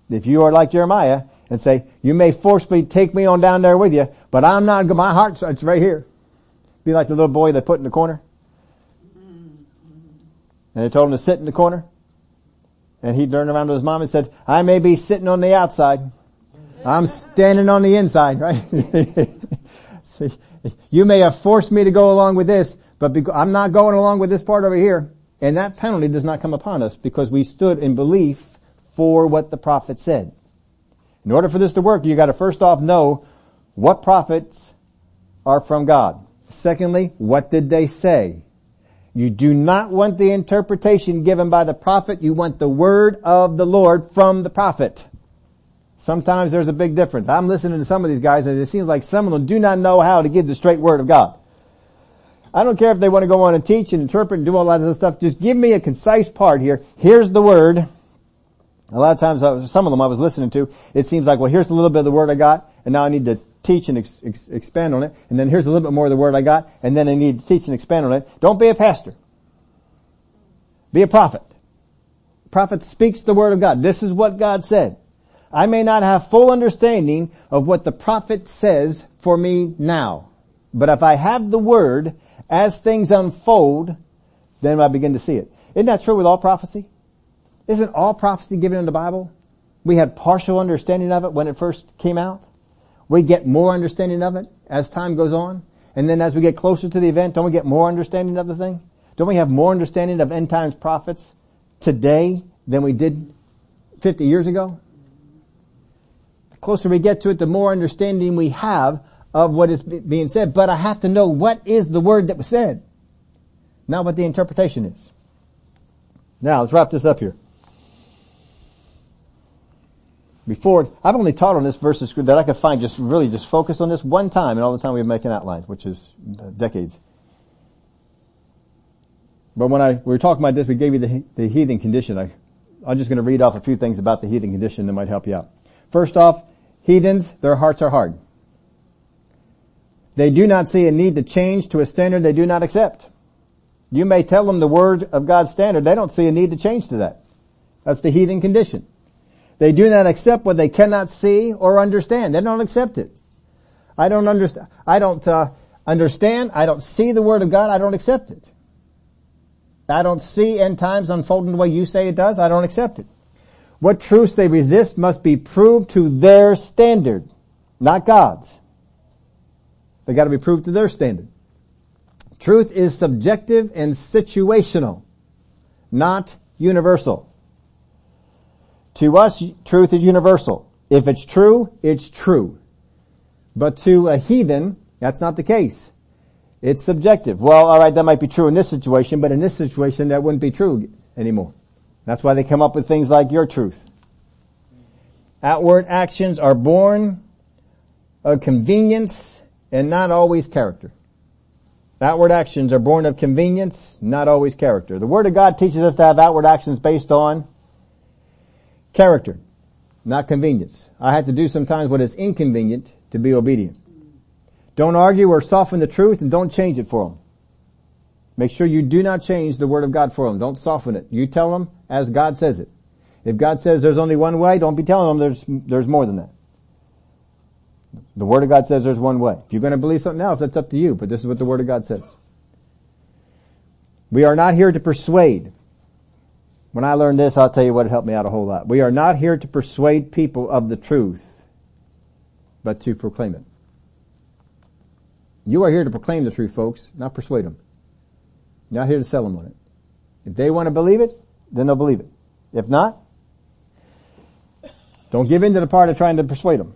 if you are like Jeremiah and say, you may forcibly take me on down there with you, but I'm not, my heart's, it's right here. Be like the little boy they put in the corner. And they told him to sit in the corner. And he turned around to his mom and said, I may be sitting on the outside. I'm standing on the inside, right? See, you may have forced me to go along with this, but I'm not going along with this part over here. And that penalty does not come upon us because we stood in belief for what the prophet said. In order for this to work, you gotta first off know what prophets are from God. Secondly, what did they say? You do not want the interpretation given by the prophet, you want the word of the Lord from the prophet. Sometimes there's a big difference. I'm listening to some of these guys and it seems like some of them do not know how to give the straight word of God. I don't care if they want to go on and teach and interpret and do all that other stuff. Just give me a concise part here. Here's the word. A lot of times, was, some of them I was listening to, it seems like, well, here's a little bit of the word I got, and now I need to teach and ex- ex- expand on it, and then here's a little bit more of the word I got, and then I need to teach and expand on it. Don't be a pastor. Be a prophet. Prophet speaks the word of God. This is what God said. I may not have full understanding of what the prophet says for me now. But if I have the word, as things unfold, then I begin to see it. Isn't that true with all prophecy? Isn't all prophecy given in the Bible? We had partial understanding of it when it first came out. We get more understanding of it as time goes on. And then as we get closer to the event, don't we get more understanding of the thing? Don't we have more understanding of end times prophets today than we did 50 years ago? The closer we get to it, the more understanding we have of what is being said, but I have to know what is the word that was said, not what the interpretation is. Now, let's wrap this up here. Before, I've only taught on this verse of that I could find just really just focus on this one time and all the time we've making outlines, which is uh, decades. But when I, we were talking about this, we gave you the, the heathen condition. I, I'm just going to read off a few things about the heathen condition that might help you out. First off, heathens, their hearts are hard. They do not see a need to change to a standard they do not accept. You may tell them the word of God's standard. They don't see a need to change to that. That's the heathen condition. They do not accept what they cannot see or understand. They don't accept it. I don't understand. I don't uh, understand. I don't see the word of God. I don't accept it. I don't see end times unfolding the way you say it does. I don't accept it. What truths they resist must be proved to their standard, not God's. They got to be proved to their standard. Truth is subjective and situational, not universal. To us, truth is universal. If it's true, it's true. But to a heathen, that's not the case. It's subjective. Well, alright, that might be true in this situation, but in this situation, that wouldn't be true anymore. That's why they come up with things like your truth. Outward actions are born of convenience and not always character. Outward actions are born of convenience, not always character. The Word of God teaches us to have outward actions based on character, not convenience. I had to do sometimes what is inconvenient to be obedient. Don't argue or soften the truth and don't change it for them. Make sure you do not change the Word of God for them. Don't soften it. You tell them as God says it. If God says there's only one way, don't be telling them there's, there's more than that. The Word of God says there's one way. If you're going to believe something else, that's up to you, but this is what the Word of God says. We are not here to persuade. When I learned this, I'll tell you what it helped me out a whole lot. We are not here to persuade people of the truth, but to proclaim it. You are here to proclaim the truth, folks, not persuade them. You're not here to sell them on it. If they want to believe it, then they'll believe it. If not, don't give in to the part of trying to persuade them.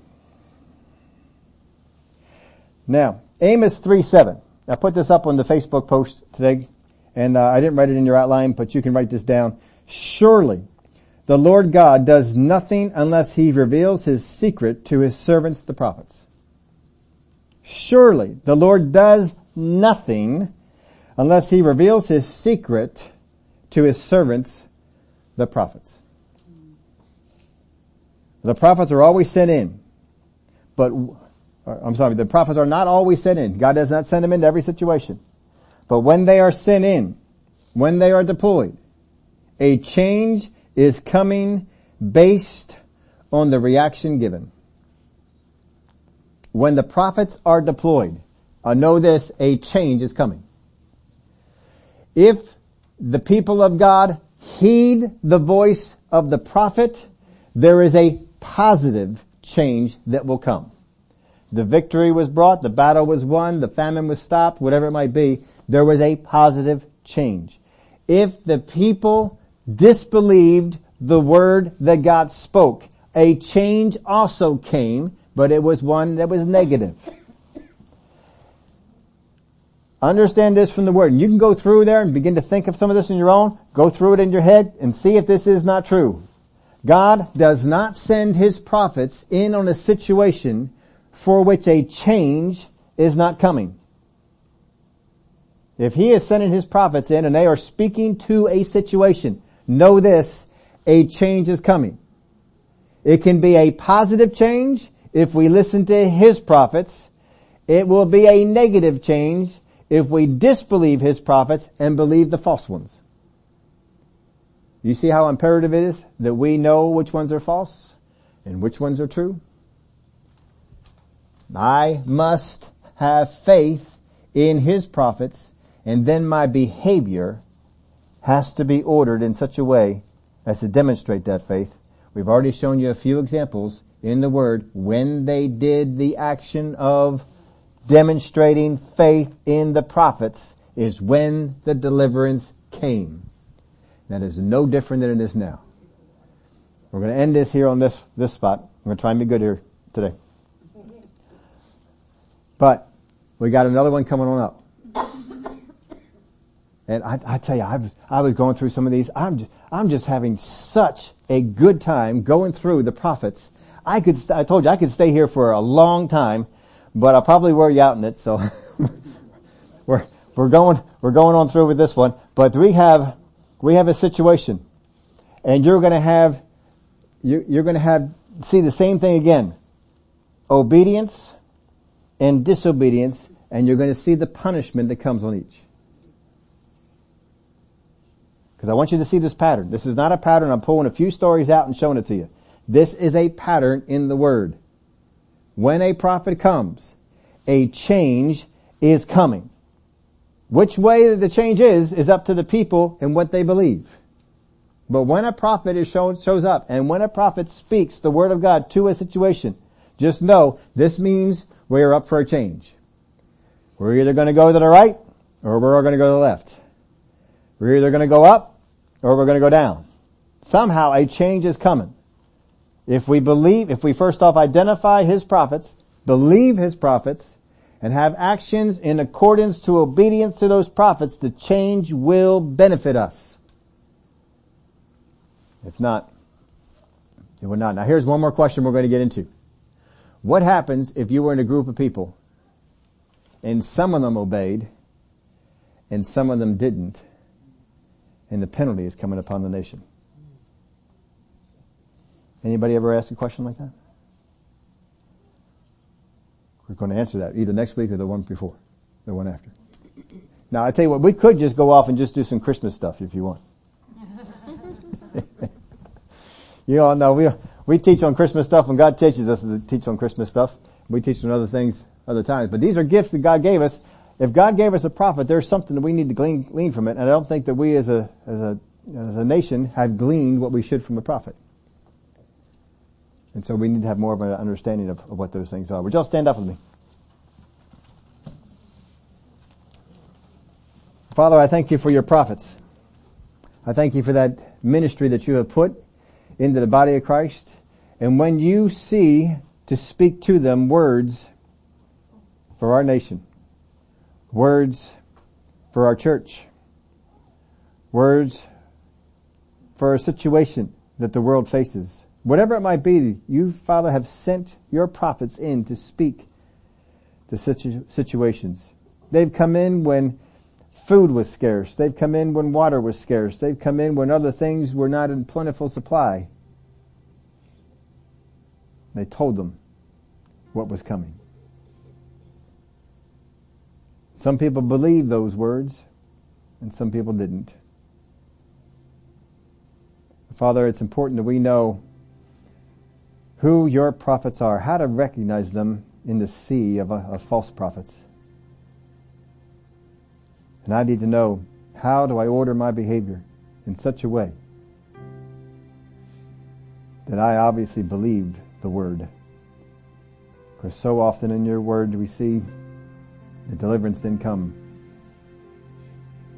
Now, Amos 3 7. I put this up on the Facebook post today, and uh, I didn't write it in your outline, but you can write this down. Surely, the Lord God does nothing unless he reveals his secret to his servants, the prophets. Surely the Lord does nothing unless he reveals his secret to his servants, the prophets. The prophets are always sent in, but uh, I'm sorry, the prophets are not always sent in. God does not send them into every situation. But when they are sent in, when they are deployed, a change is coming based on the reaction given. When the prophets are deployed, I know this, a change is coming. If the people of God heed the voice of the prophet, there is a positive change that will come. The victory was brought, the battle was won, the famine was stopped, whatever it might be, there was a positive change. If the people disbelieved the word that God spoke, a change also came, but it was one that was negative. Understand this from the word. You can go through there and begin to think of some of this in your own. Go through it in your head and see if this is not true. God does not send his prophets in on a situation for which a change is not coming. If he is sending his prophets in and they are speaking to a situation, know this, a change is coming. It can be a positive change if we listen to his prophets. It will be a negative change if we disbelieve his prophets and believe the false ones. You see how imperative it is that we know which ones are false and which ones are true? I must have faith in his prophets and then my behavior has to be ordered in such a way as to demonstrate that faith. We've already shown you a few examples in the word when they did the action of demonstrating faith in the prophets is when the deliverance came. That is no different than it is now. We're going to end this here on this, this spot. I'm going to try and be good here today. But we got another one coming on up. And I, I, tell you, I was, I was going through some of these. I'm just, I'm just having such a good time going through the prophets. I could, I told you I could stay here for a long time, but I'll probably wear you out in it. So we're, we're going, we're going on through with this one. But we have we have a situation and you're going to have, you're going to have, see the same thing again. Obedience and disobedience and you're going to see the punishment that comes on each. Because I want you to see this pattern. This is not a pattern. I'm pulling a few stories out and showing it to you. This is a pattern in the word. When a prophet comes, a change is coming. Which way the change is, is up to the people and what they believe. But when a prophet is shown, shows up and when a prophet speaks the word of God to a situation, just know this means we are up for a change. We're either going to go to the right or we're going to go to the left. We're either going to go up or we're going to go down. Somehow a change is coming. If we believe, if we first off identify his prophets, believe his prophets, and have actions in accordance to obedience to those prophets, the change will benefit us. If not, it will not. Now here's one more question we're going to get into. What happens if you were in a group of people and some of them obeyed and some of them didn't and the penalty is coming upon the nation? Anybody ever ask a question like that? We're going to answer that either next week or the one before, the one after. Now I tell you what, we could just go off and just do some Christmas stuff if you want. you all know we we teach on Christmas stuff and God teaches us to teach on Christmas stuff. We teach on other things other times, but these are gifts that God gave us. If God gave us a prophet, there's something that we need to glean, glean from it, and I don't think that we as a as a as a nation have gleaned what we should from a prophet. And so we need to have more of an understanding of, of what those things are. Would y'all stand up with me? Father, I thank you for your prophets. I thank you for that ministry that you have put into the body of Christ. And when you see to speak to them words for our nation, words for our church, words for a situation that the world faces, Whatever it might be, you, Father, have sent your prophets in to speak to situ- situations. They've come in when food was scarce. They've come in when water was scarce. They've come in when other things were not in plentiful supply. They told them what was coming. Some people believed those words and some people didn't. Father, it's important that we know who your prophets are, how to recognize them in the sea of, uh, of false prophets. And I need to know how do I order my behavior in such a way that I obviously believed the word. Because so often in your word we see the deliverance didn't come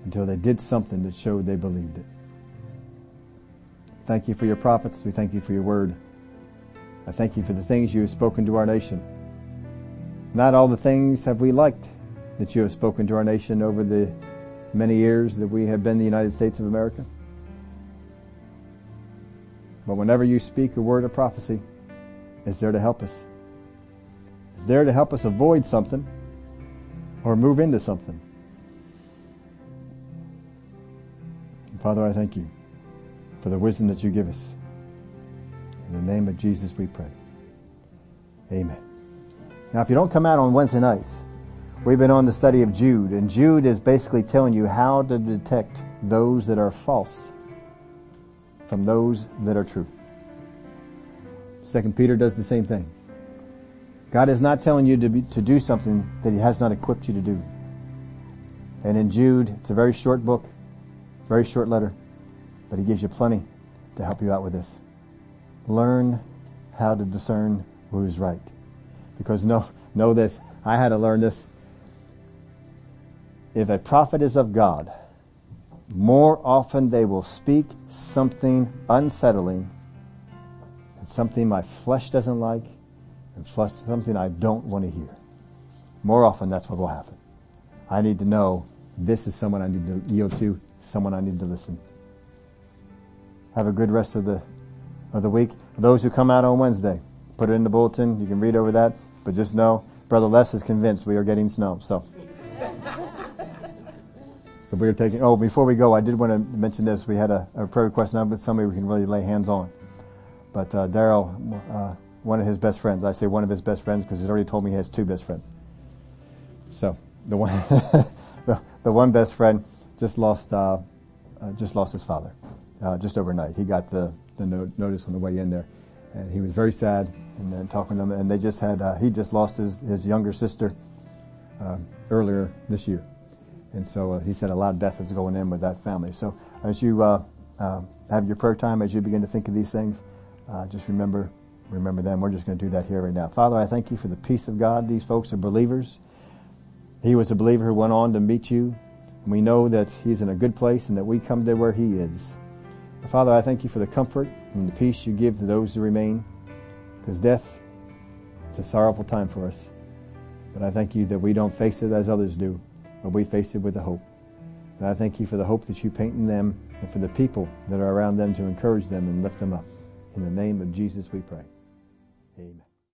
until they did something that showed they believed it. Thank you for your prophets. We thank you for your word. I thank you for the things you have spoken to our nation. Not all the things have we liked that you have spoken to our nation over the many years that we have been the United States of America. But whenever you speak a word of prophecy, it's there to help us. It's there to help us avoid something or move into something. Father, I thank you for the wisdom that you give us. In the name of Jesus we pray. Amen. Now if you don't come out on Wednesday nights, we've been on the study of Jude, and Jude is basically telling you how to detect those that are false from those that are true. Second Peter does the same thing. God is not telling you to, be, to do something that He has not equipped you to do. And in Jude, it's a very short book, very short letter, but He gives you plenty to help you out with this. Learn how to discern who is right. Because know, know this, I had to learn this. If a prophet is of God, more often they will speak something unsettling and something my flesh doesn't like and something I don't want to hear. More often that's what will happen. I need to know this is someone I need to yield to, someone I need to listen. Have a good rest of the of the week. those who come out on Wednesday, put it in the bulletin. You can read over that. But just know, Brother Les is convinced we are getting snow. So, so we are taking. Oh, before we go, I did want to mention this. We had a, a prayer request now, but somebody we can really lay hands on. But uh, Daryl, uh, one of his best friends. I say one of his best friends because he's already told me he has two best friends. So the one, the, the, one best friend just lost, uh, uh just lost his father, uh, just overnight. He got the the notice on the way in there. And he was very sad and then talking to them and they just had, uh, he just lost his, his younger sister, uh, earlier this year. And so uh, he said a lot of death is going in with that family. So as you, have your prayer time, as you begin to think of these things, just remember, remember them. We're just going to do that here right now. Father, I thank you for the peace of God. These folks are believers. He was a believer who went on to meet you. And we know that he's in a good place and that we come to where he is. Father, I thank you for the comfort and the peace you give to those who remain, because death, it's a sorrowful time for us. But I thank you that we don't face it as others do, but we face it with a hope. And I thank you for the hope that you paint in them and for the people that are around them to encourage them and lift them up. In the name of Jesus we pray. Amen.